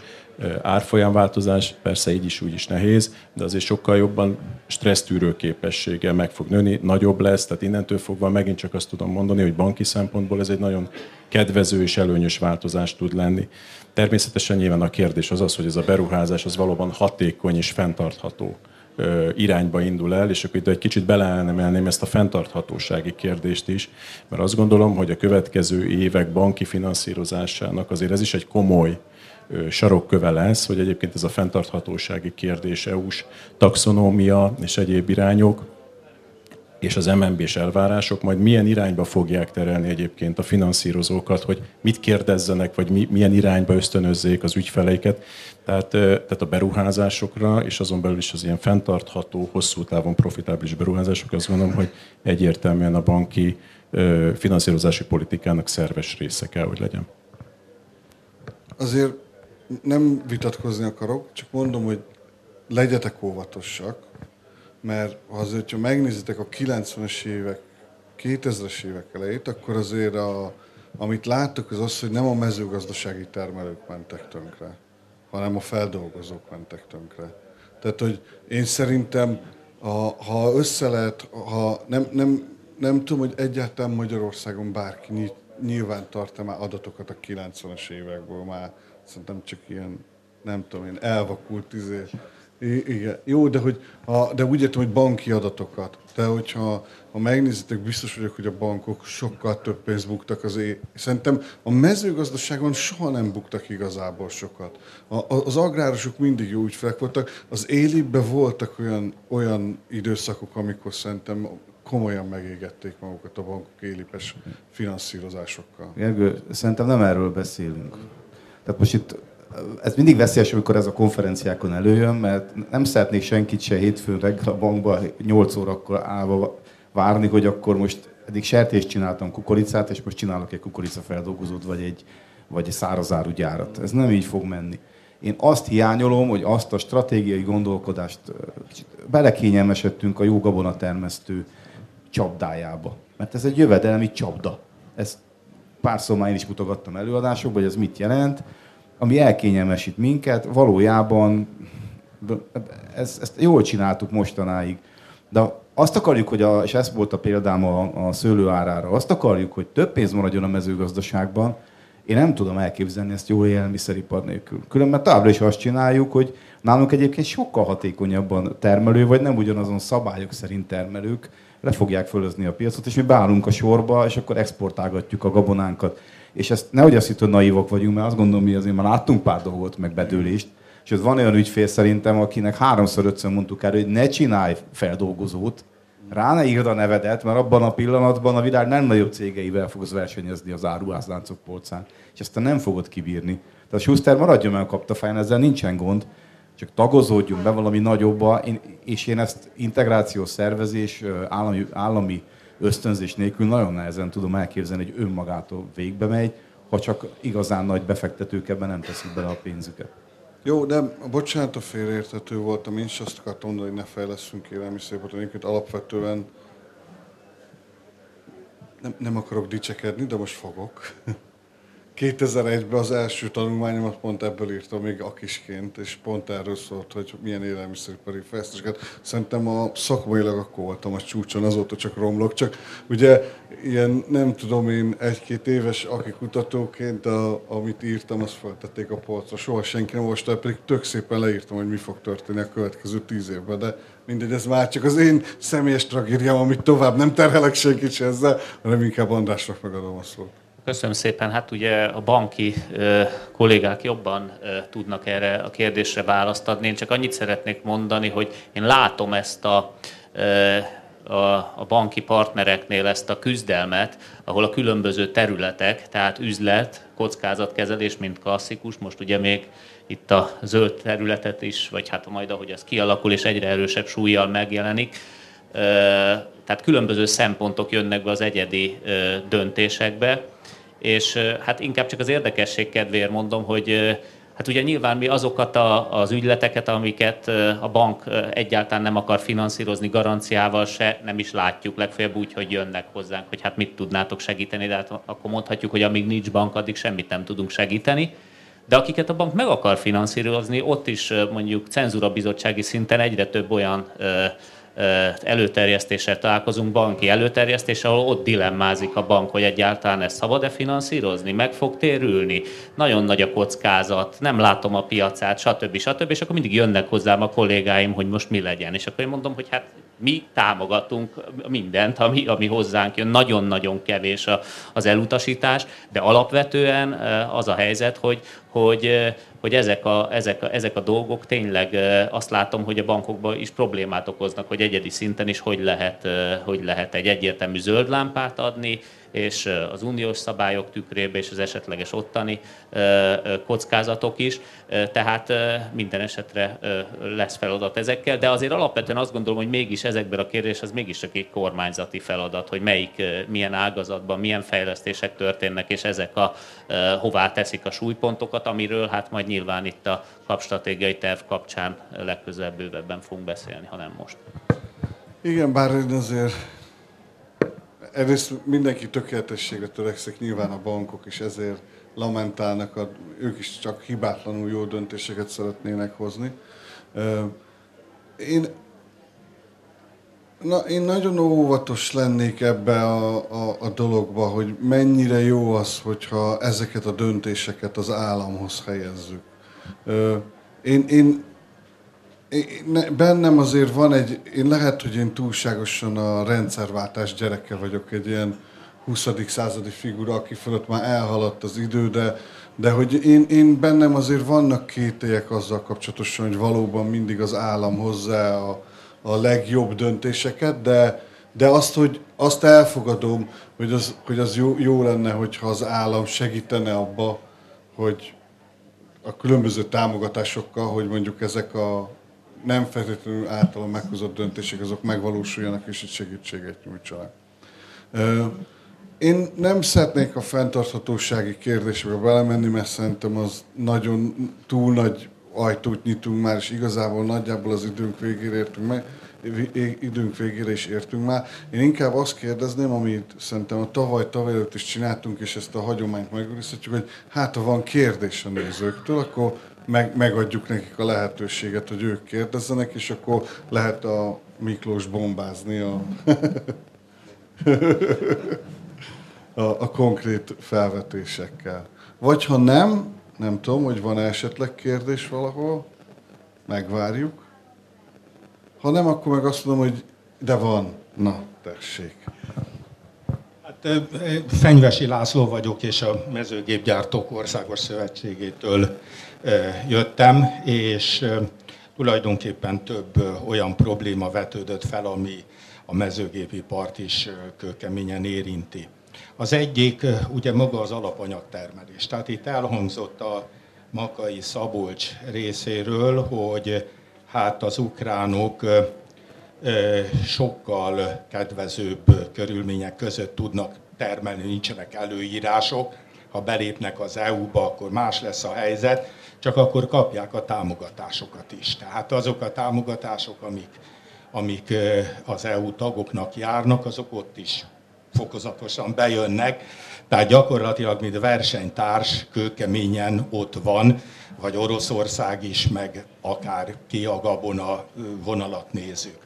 árfolyamváltozás, persze így is úgy is nehéz, de azért sokkal jobban stressztűrő képessége meg fog nőni, nagyobb lesz, tehát innentől fogva megint csak azt tudom mondani, hogy banki szempontból ez egy nagyon kedvező és előnyös változás tud lenni. Természetesen nyilván a kérdés az az, hogy ez a beruházás az valóban hatékony és fenntartható irányba indul el, és akkor itt egy kicsit beleemelném ezt a fenntarthatósági kérdést is, mert azt gondolom, hogy a következő évek banki finanszírozásának azért ez is egy komoly sarokköve lesz, hogy egyébként ez a fenntarthatósági kérdés, EU-s taxonómia és egyéb irányok, és az MNB-s elvárások majd milyen irányba fogják terelni egyébként a finanszírozókat, hogy mit kérdezzenek, vagy mi, milyen irányba ösztönözzék az ügyfeleiket. Tehát, tehát a beruházásokra, és azon belül is az ilyen fenntartható, hosszú távon profitábilis beruházások, azt gondolom, hogy egyértelműen a banki finanszírozási politikának szerves része kell, hogy legyen. Azért nem vitatkozni akarok, csak mondom, hogy legyetek óvatosak, mert azért, ha megnézitek a 90-es évek, 2000-es évek elejét, akkor azért a, amit láttuk, az az, hogy nem a mezőgazdasági termelők mentek tönkre, hanem a feldolgozók mentek tönkre. Tehát, hogy én szerintem, ha, ha össze lehet, ha nem, nem, nem tudom, hogy egyáltalán Magyarországon bárki nyilván tart már adatokat a 90-es évekből, már szerintem csak ilyen, nem tudom én, elvakult izé, igen. Jó, de, hogy a, de úgy értem, hogy banki adatokat. De hogyha ha megnézitek, biztos vagyok, hogy a bankok sokkal több pénzt buktak az é... Szerintem a mezőgazdaságon soha nem buktak igazából sokat. A, az agrárosok mindig jó ügyfelek voltak. Az élibben voltak olyan, olyan időszakok, amikor szerintem komolyan megégették magukat a bankok élipes finanszírozásokkal. Gergő, szerintem nem erről beszélünk. Tehát most itt ez mindig veszélyes, amikor ez a konferenciákon előjön, mert nem szeretnék senkit se hétfőn reggel a bankba 8 órakor állva várni, hogy akkor most eddig sertést csináltam kukoricát, és most csinálok egy kukoricafeldolgozót, vagy egy, vagy egy szárazáru gyárat. Ez nem így fog menni. Én azt hiányolom, hogy azt a stratégiai gondolkodást belekényelmesedtünk a jó gabonatermesztő csapdájába. Mert ez egy jövedelmi csapda. Ezt párszor már én is mutogattam előadásokban, hogy ez mit jelent ami elkényelmesít minket, valójában ezt, ezt jól csináltuk mostanáig. De azt akarjuk, hogy a, és ez volt a példám a, a szőlő árára, azt akarjuk, hogy több pénz maradjon a mezőgazdaságban, én nem tudom elképzelni ezt jól élelmiszeripar nélkül. Különben továbbra is azt csináljuk, hogy nálunk egyébként sokkal hatékonyabban termelő, vagy nem ugyanazon szabályok szerint termelők le fogják fölözni a piacot, és mi beállunk a sorba, és akkor exportálgatjuk a gabonánkat. És ezt nehogy azt hitt, hogy naivok vagyunk, mert azt gondolom, mi azért már láttunk pár dolgot, meg bedőlést. És ez van olyan ügyfél szerintem, akinek háromszor, ötször mondtuk el, hogy ne csinálj feldolgozót, rá ne írd a nevedet, mert abban a pillanatban a világ nem nagyobb cégeivel fogsz versenyezni az áruházláncok polcán. És ezt te nem fogod kibírni. Tehát a Schuster maradjon meg a kaptafáján, ezzel nincsen gond. Csak tagozódjunk be valami nagyobba, és én ezt integrációs szervezés, állami, állami ösztönzés nélkül nagyon nehezen tudom elképzelni, hogy önmagától végbe megy, ha csak igazán nagy befektetők ebben nem teszik bele a pénzüket. Jó, de bocsánat, a félreértető voltam, én is azt akartam mondani, hogy ne fejleszünk élelmiszeripart, egyébként alapvetően nem, nem akarok dicsekedni, de most fogok. <laughs> 2001-ben az első tanulmányomat pont ebből írtam még akisként, és pont erről szólt, hogy milyen élelmiszeripari fejlesztéseket. Szerintem a szakmailag akkor voltam a csúcson, azóta csak romlok, csak ugye ilyen nem tudom én egy-két éves aki kutatóként, a, amit írtam, azt feltették a polcra. Soha senki nem olvasta, pedig tök szépen leírtam, hogy mi fog történni a következő tíz évben, de mindegy, ez már csak az én személyes tragédiám, amit tovább nem terhelek senkit se ezzel, hanem inkább Andrásnak megadom a szót. Köszönöm szépen. Hát ugye a banki ö, kollégák jobban tudnak erre a kérdésre választ adni. Én csak annyit szeretnék mondani, hogy én látom ezt a, a, a banki partnereknél ezt a küzdelmet, ahol a különböző területek, tehát üzlet, kockázatkezelés, mint klasszikus, most ugye még itt a zöld területet is, vagy hát majd ahogy ez kialakul és egyre erősebb súlyjal megjelenik, tehát különböző szempontok jönnek be az egyedi döntésekbe, és hát inkább csak az érdekesség kedvéért mondom, hogy hát ugye nyilván mi azokat a, az ügyleteket, amiket a bank egyáltalán nem akar finanszírozni garanciával se, nem is látjuk, legfeljebb úgy, hogy jönnek hozzánk, hogy hát mit tudnátok segíteni, de hát akkor mondhatjuk, hogy amíg nincs bank, addig semmit nem tudunk segíteni. De akiket a bank meg akar finanszírozni, ott is mondjuk cenzúra bizottsági szinten egyre több olyan előterjesztéssel találkozunk, banki előterjesztés, ahol ott dilemmázik a bank, hogy egyáltalán ezt szabad-e finanszírozni, meg fog térülni, nagyon nagy a kockázat, nem látom a piacát, stb. stb. És akkor mindig jönnek hozzám a kollégáim, hogy most mi legyen. És akkor én mondom, hogy hát mi támogatunk mindent, ami, ami hozzánk jön. Nagyon-nagyon kevés a, az elutasítás, de alapvetően az a helyzet, hogy, hogy, hogy ezek, a, ezek, a, ezek a dolgok tényleg azt látom, hogy a bankokban is problémát okoznak, hogy egyedi szinten is hogy lehet, hogy lehet egy egyértelmű zöld lámpát adni, és az uniós szabályok tükrébe, és az esetleges ottani kockázatok is. Tehát minden esetre lesz feladat ezekkel, de azért alapvetően azt gondolom, hogy mégis ezekben a kérdés az mégis egy kormányzati feladat, hogy melyik, milyen ágazatban, milyen fejlesztések történnek, és ezek a hová teszik a súlypontokat, amiről hát majd nyilván itt a kapstratégiai terv kapcsán legközelebb bővebben fogunk beszélni, ha nem most. Igen, bár én azért egyrészt mindenki tökéletességre törekszik, nyilván a bankok is ezért lamentálnak, a, ők is csak hibátlanul jó döntéseket szeretnének hozni. Én, na, én nagyon óvatos lennék ebbe a, a, a dologba, hogy mennyire jó az, hogyha ezeket a döntéseket az államhoz helyezzük. Én, én bennem azért van egy, én lehet, hogy én túlságosan a rendszerváltás gyereke vagyok, egy ilyen 20. századi figura, aki fölött már elhaladt az idő, de, de hogy én, én bennem azért vannak kételyek azzal kapcsolatosan, hogy valóban mindig az állam hozzá a, a legjobb döntéseket, de, de azt, hogy azt elfogadom, hogy az, hogy az jó, jó lenne, hogyha az állam segítene abba, hogy a különböző támogatásokkal, hogy mondjuk ezek a nem feltétlenül általán meghozott döntések, azok megvalósuljanak és egy segítséget nyújtsanak. Én nem szeretnék a fenntarthatósági kérdésbe belemenni, mert szerintem az nagyon túl nagy ajtót nyitunk már, és igazából nagyjából az időnk végére értünk meg, időnk végére is értünk már. Én inkább azt kérdezném, amit szerintem a tavaly, tavaly előtt is csináltunk, és ezt a hagyományt megőrizhetjük, hogy hát ha van kérdés a nézőktől, akkor meg, megadjuk nekik a lehetőséget, hogy ők kérdezzenek, és akkor lehet a Miklós bombázni a, <laughs> a, a konkrét felvetésekkel. Vagy ha nem, nem tudom, hogy van esetleg kérdés valahol, megvárjuk. Ha nem, akkor meg azt mondom, hogy de van. Na, tessék. Hát, Fenyvesi László vagyok, és a Mezőgépgyártók Országos Szövetségétől jöttem, és tulajdonképpen több olyan probléma vetődött fel, ami a mezőgépi part is kőkeményen érinti. Az egyik ugye maga az alapanyagtermelés. Tehát itt elhangzott a Makai Szabolcs részéről, hogy hát az ukránok sokkal kedvezőbb körülmények között tudnak termelni, nincsenek előírások. Ha belépnek az EU-ba, akkor más lesz a helyzet, csak akkor kapják a támogatásokat is. Tehát azok a támogatások, amik, amik az EU tagoknak járnak, azok ott is fokozatosan bejönnek. Tehát gyakorlatilag, mint versenytárs, kőkeményen ott van, vagy Oroszország is, meg akár ki a gabona vonalat nézzük.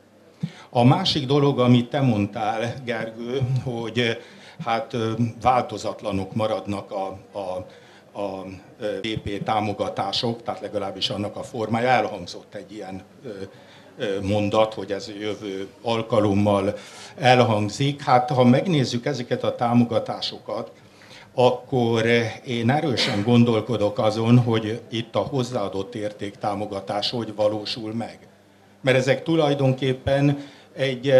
A másik dolog, amit te mondtál, Gergő, hogy hát változatlanok maradnak a, a, a BP támogatások, tehát legalábbis annak a formája. Elhangzott egy ilyen mondat, hogy ez jövő alkalommal elhangzik. Hát ha megnézzük ezeket a támogatásokat, akkor én erősen gondolkodok azon, hogy itt a hozzáadott érték támogatás hogy valósul meg. Mert ezek tulajdonképpen egy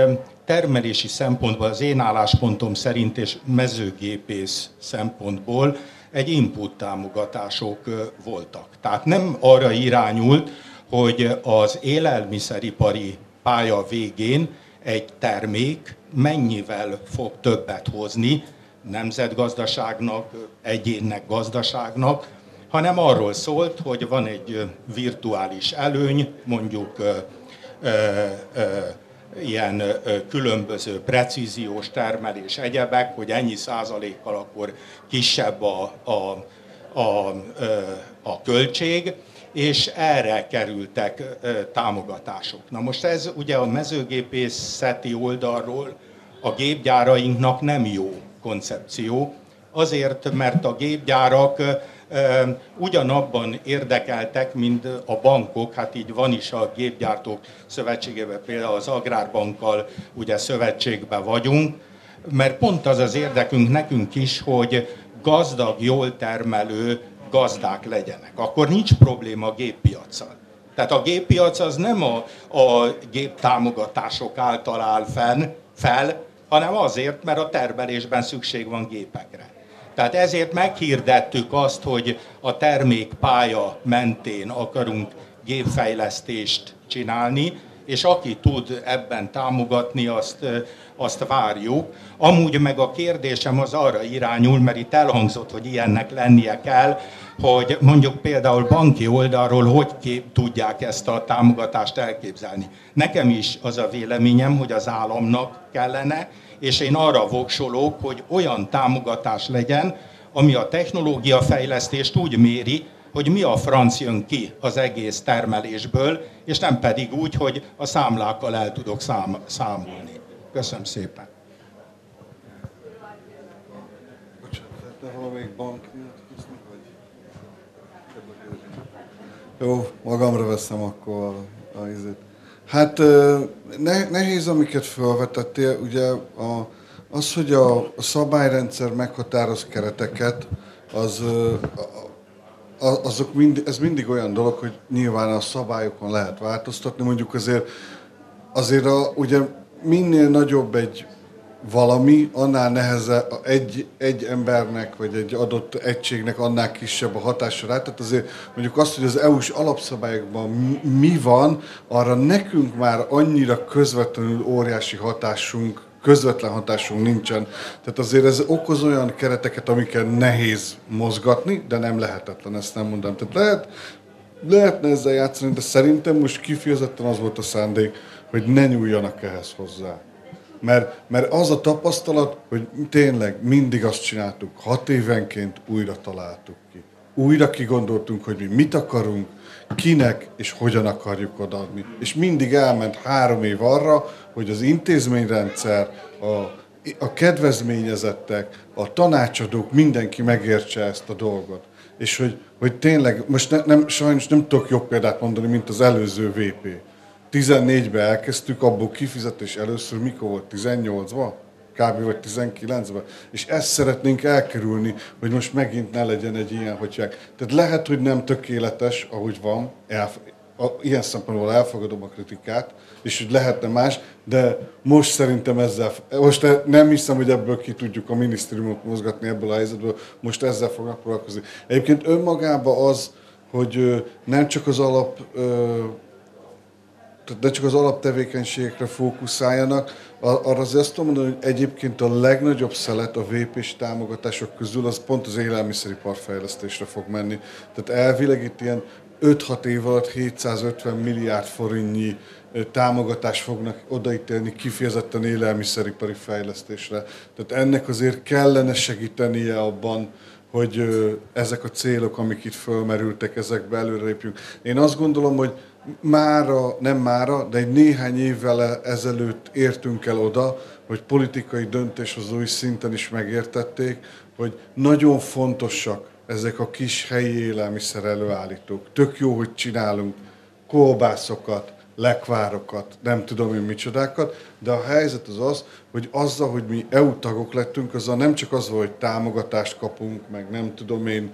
termelési szempontból, az én álláspontom szerint és mezőgépész szempontból egy input támogatások voltak. Tehát nem arra irányult, hogy az élelmiszeripari pálya végén egy termék mennyivel fog többet hozni nemzetgazdaságnak, egyénnek gazdaságnak, hanem arról szólt, hogy van egy virtuális előny, mondjuk ö, ö, ö, ilyen különböző precíziós termelés egyebek, hogy ennyi százalékkal akkor kisebb a, a, a, a költség, és erre kerültek támogatások. Na most ez ugye a mezőgépészeti oldalról a gépgyárainknak nem jó koncepció, azért, mert a gépgyárak ugyanabban érdekeltek, mint a bankok, hát így van is a gépgyártók szövetségében, például az Agrárbankkal ugye szövetségben vagyunk, mert pont az az érdekünk nekünk is, hogy gazdag, jól termelő gazdák legyenek. Akkor nincs probléma a géppiacsal. Tehát a géppiac az nem a, a géptámogatások által áll fenn, fel, hanem azért, mert a termelésben szükség van gépekre. Tehát ezért meghirdettük azt, hogy a termékpálya mentén akarunk gépfejlesztést csinálni, és aki tud ebben támogatni, azt, azt várjuk. Amúgy meg a kérdésem az arra irányul, mert itt elhangzott, hogy ilyennek lennie kell, hogy mondjuk például banki oldalról hogy kép, tudják ezt a támogatást elképzelni. Nekem is az a véleményem, hogy az államnak kellene, és én arra voksolok, hogy olyan támogatás legyen, ami a technológia fejlesztést úgy méri, hogy mi a franc jön ki az egész termelésből, és nem pedig úgy, hogy a számlákkal el tudok szám, számolni. Köszönöm szépen. Jó, magamra veszem akkor a, a izét. Hát ne, nehéz, amiket felvetettél, ugye a, az, hogy a, szabályrendszer meghatároz kereteket, az, azok mind, ez mindig olyan dolog, hogy nyilván a szabályokon lehet változtatni, mondjuk azért, azért a, ugye minél nagyobb egy valami, annál nehezebb egy, egy embernek, vagy egy adott egységnek annál kisebb a hatása rá. Tehát azért mondjuk azt, hogy az EU-s alapszabályokban mi van, arra nekünk már annyira közvetlenül óriási hatásunk, közvetlen hatásunk nincsen. Tehát azért ez okoz olyan kereteket, amiket nehéz mozgatni, de nem lehetetlen, ezt nem mondom. Tehát lehet, lehetne ezzel játszani, de szerintem most kifejezetten az volt a szándék, hogy ne nyúljanak ehhez hozzá. Mert, mert az a tapasztalat, hogy tényleg mindig azt csináltuk, hat évenként újra találtuk ki. Újra kigondoltunk, hogy mi mit akarunk, kinek és hogyan akarjuk odaadni. És mindig elment három év arra, hogy az intézményrendszer, a, a kedvezményezettek, a tanácsadók, mindenki megértse ezt a dolgot. És hogy, hogy tényleg, most ne, nem, sajnos nem tudok jobb példát mondani, mint az előző VP 14-ben elkezdtük, abból kifizetés először mikor volt? 18-ban? Kb. vagy 19-ben. És ezt szeretnénk elkerülni, hogy most megint ne legyen egy ilyen, hogy Tehát lehet, hogy nem tökéletes, ahogy van, elf- a, ilyen szempontból elfogadom a kritikát, és hogy lehetne más, de most szerintem ezzel, most nem hiszem, hogy ebből ki tudjuk a minisztériumot mozgatni ebből a helyzetből, most ezzel fognak foglalkozni. Egyébként önmagában az, hogy nem csak az alap ne csak az alaptevékenységekre fókuszáljanak, arra az azt tudom hogy egyébként a legnagyobb szelet a vp támogatások közül az pont az élelmiszeripar fejlesztésre fog menni. Tehát elvileg itt ilyen 5-6 év alatt 750 milliárd forintnyi támogatást fognak odaítélni kifejezetten élelmiszeripari fejlesztésre. Tehát ennek azért kellene segítenie abban, hogy ezek a célok, amik itt fölmerültek, ezekbe előrelépjünk. Én azt gondolom, hogy mára, nem mára, de egy néhány évvel ezelőtt értünk el oda, hogy politikai döntéshozói szinten is megértették, hogy nagyon fontosak ezek a kis helyi élelmiszer előállítók. Tök jó, hogy csinálunk kolbászokat, lekvárokat, nem tudom én micsodákat, de a helyzet az az, hogy azzal, hogy mi EU tagok lettünk, azzal nem csak az, hogy támogatást kapunk, meg nem tudom én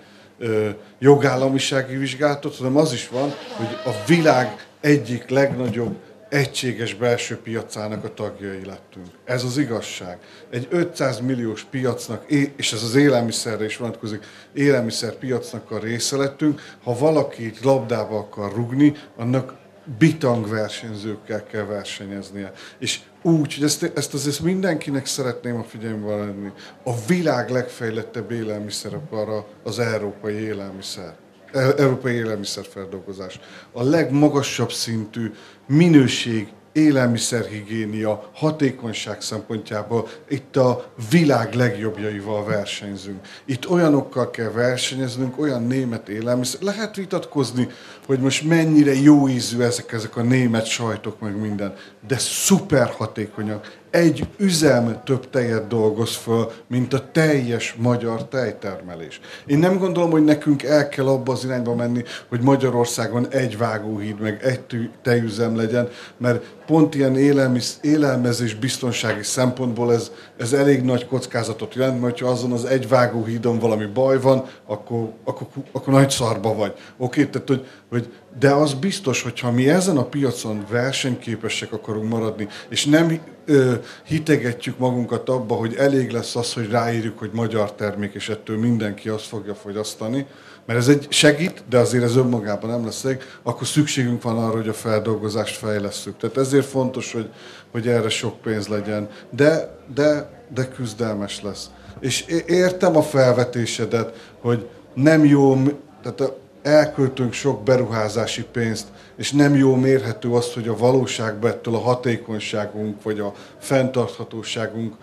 jogállamisági vizsgálatot, hanem az is van, hogy a világ egyik legnagyobb egységes belső piacának a tagjai lettünk. Ez az igazság. Egy 500 milliós piacnak, és ez az élelmiszerre is vonatkozik, élelmiszer piacnak a része lettünk. Ha valaki labdába akar rugni, annak bitang versenyzőkkel kell versenyeznie. És úgy, hogy ezt, ezt azért mindenkinek szeretném a figyelmbe lenni. A világ legfejlettebb élelmiszer arra az európai élelmiszer. E, európai élelmiszerfeldolgozás. A legmagasabb szintű minőség élelmiszerhigiénia, hatékonyság szempontjából itt a világ legjobbjaival versenyzünk. Itt olyanokkal kell versenyeznünk, olyan német élelmiszer. Lehet vitatkozni, hogy most mennyire jó ízű ezek, ezek a német sajtok, meg minden, de szuper hatékonyak. Egy üzem több tejet dolgoz föl, mint a teljes magyar tejtermelés. Én nem gondolom, hogy nekünk el kell abba az irányba menni, hogy Magyarországon egy vágóhíd, meg egy tejüzem legyen, mert pont ilyen élelmisz, élelmezés biztonsági szempontból ez, ez elég nagy kockázatot jelent, mert ha azon az egy vágóhídon valami baj van, akkor, akkor, akkor nagy szarba vagy. Oké, tehát hogy, hogy de az biztos, hogyha mi ezen a piacon versenyképesek akarunk maradni, és nem ö, hitegetjük magunkat abba, hogy elég lesz az, hogy ráírjuk, hogy magyar termék, és ettől mindenki azt fogja fogyasztani, mert ez egy segít, de azért ez önmagában nem lesz elég, akkor szükségünk van arra, hogy a feldolgozást fejlesztjük. Tehát ezért fontos, hogy, hogy erre sok pénz legyen, de, de, de küzdelmes lesz. És értem a felvetésedet, hogy nem jó, tehát elköltünk sok beruházási pénzt, és nem jó mérhető az, hogy a valóságban ettől a hatékonyságunk, vagy a fenntarthatóságunk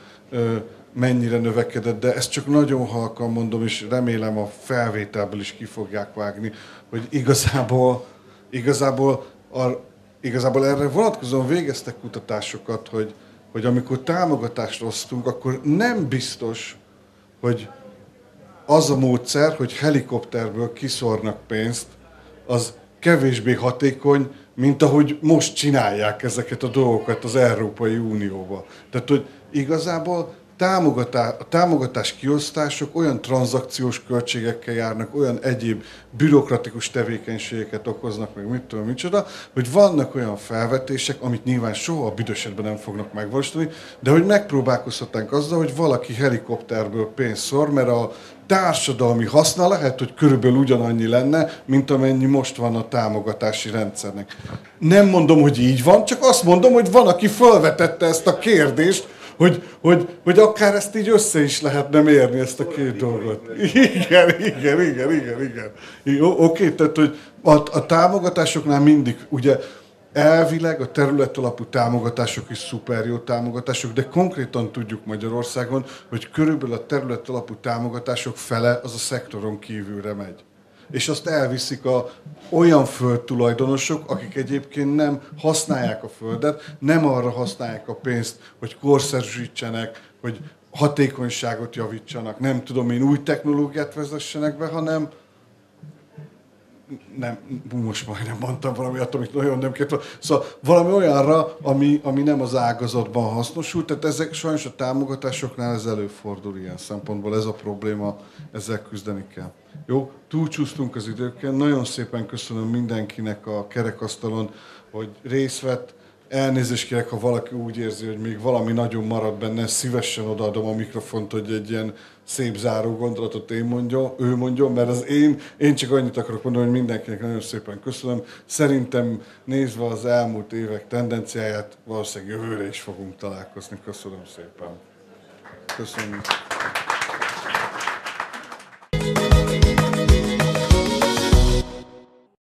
mennyire növekedett, de ezt csak nagyon halkan mondom, és remélem a felvételből is ki fogják vágni, hogy igazából, igazából, a, igazából erre vonatkozóan végeztek kutatásokat, hogy, hogy amikor támogatást osztunk, akkor nem biztos, hogy az a módszer, hogy helikopterből kiszornak pénzt, az kevésbé hatékony, mint ahogy most csinálják ezeket a dolgokat az Európai Unióba. Tehát, hogy igazából támogatás, a támogatás kiosztások olyan tranzakciós költségekkel járnak, olyan egyéb bürokratikus tevékenységeket okoznak, meg mit tudom, micsoda, hogy vannak olyan felvetések, amit nyilván soha a büdösetben nem fognak megvalósítani, de hogy megpróbálkozhatnánk azzal, hogy valaki helikopterből pénzt szor, mert a társadalmi haszna lehet, hogy körülbelül ugyanannyi lenne, mint amennyi most van a támogatási rendszernek. Nem mondom, hogy így van, csak azt mondom, hogy van, aki felvetette ezt a kérdést, hogy, hogy, hogy akár ezt így össze is lehetne mérni, ezt a két dolgot. Igen, igen, igen, igen, igen. Oké, tehát, hogy a, a támogatásoknál mindig, ugye elvileg a terület alapú támogatások is szuper jó támogatások, de konkrétan tudjuk Magyarországon, hogy körülbelül a terület alapú támogatások fele az a szektoron kívülre megy. És azt elviszik a olyan földtulajdonosok, akik egyébként nem használják a földet, nem arra használják a pénzt, hogy korszerűsítsenek, hogy hatékonyságot javítsanak, nem tudom én új technológiát vezessenek be, hanem nem, most majdnem mondtam valami amit nagyon nem kért. Szóval valami olyanra, ami, ami nem az ágazatban hasznosul, tehát ezek sajnos a támogatásoknál ez előfordul ilyen szempontból, ez a probléma, ezzel küzdeni kell. Jó, túlcsúsztunk az időken, nagyon szépen köszönöm mindenkinek a kerekasztalon, hogy részt vett, elnézést kérek, ha valaki úgy érzi, hogy még valami nagyon marad benne, szívesen odaadom a mikrofont, hogy egy ilyen szép záró gondolatot én mondja, ő mondja, mert az én, én csak annyit akarok mondani, hogy mindenkinek nagyon szépen köszönöm. Szerintem nézve az elmúlt évek tendenciáját, valószínűleg jövőre is fogunk találkozni. Köszönöm szépen. Köszönöm.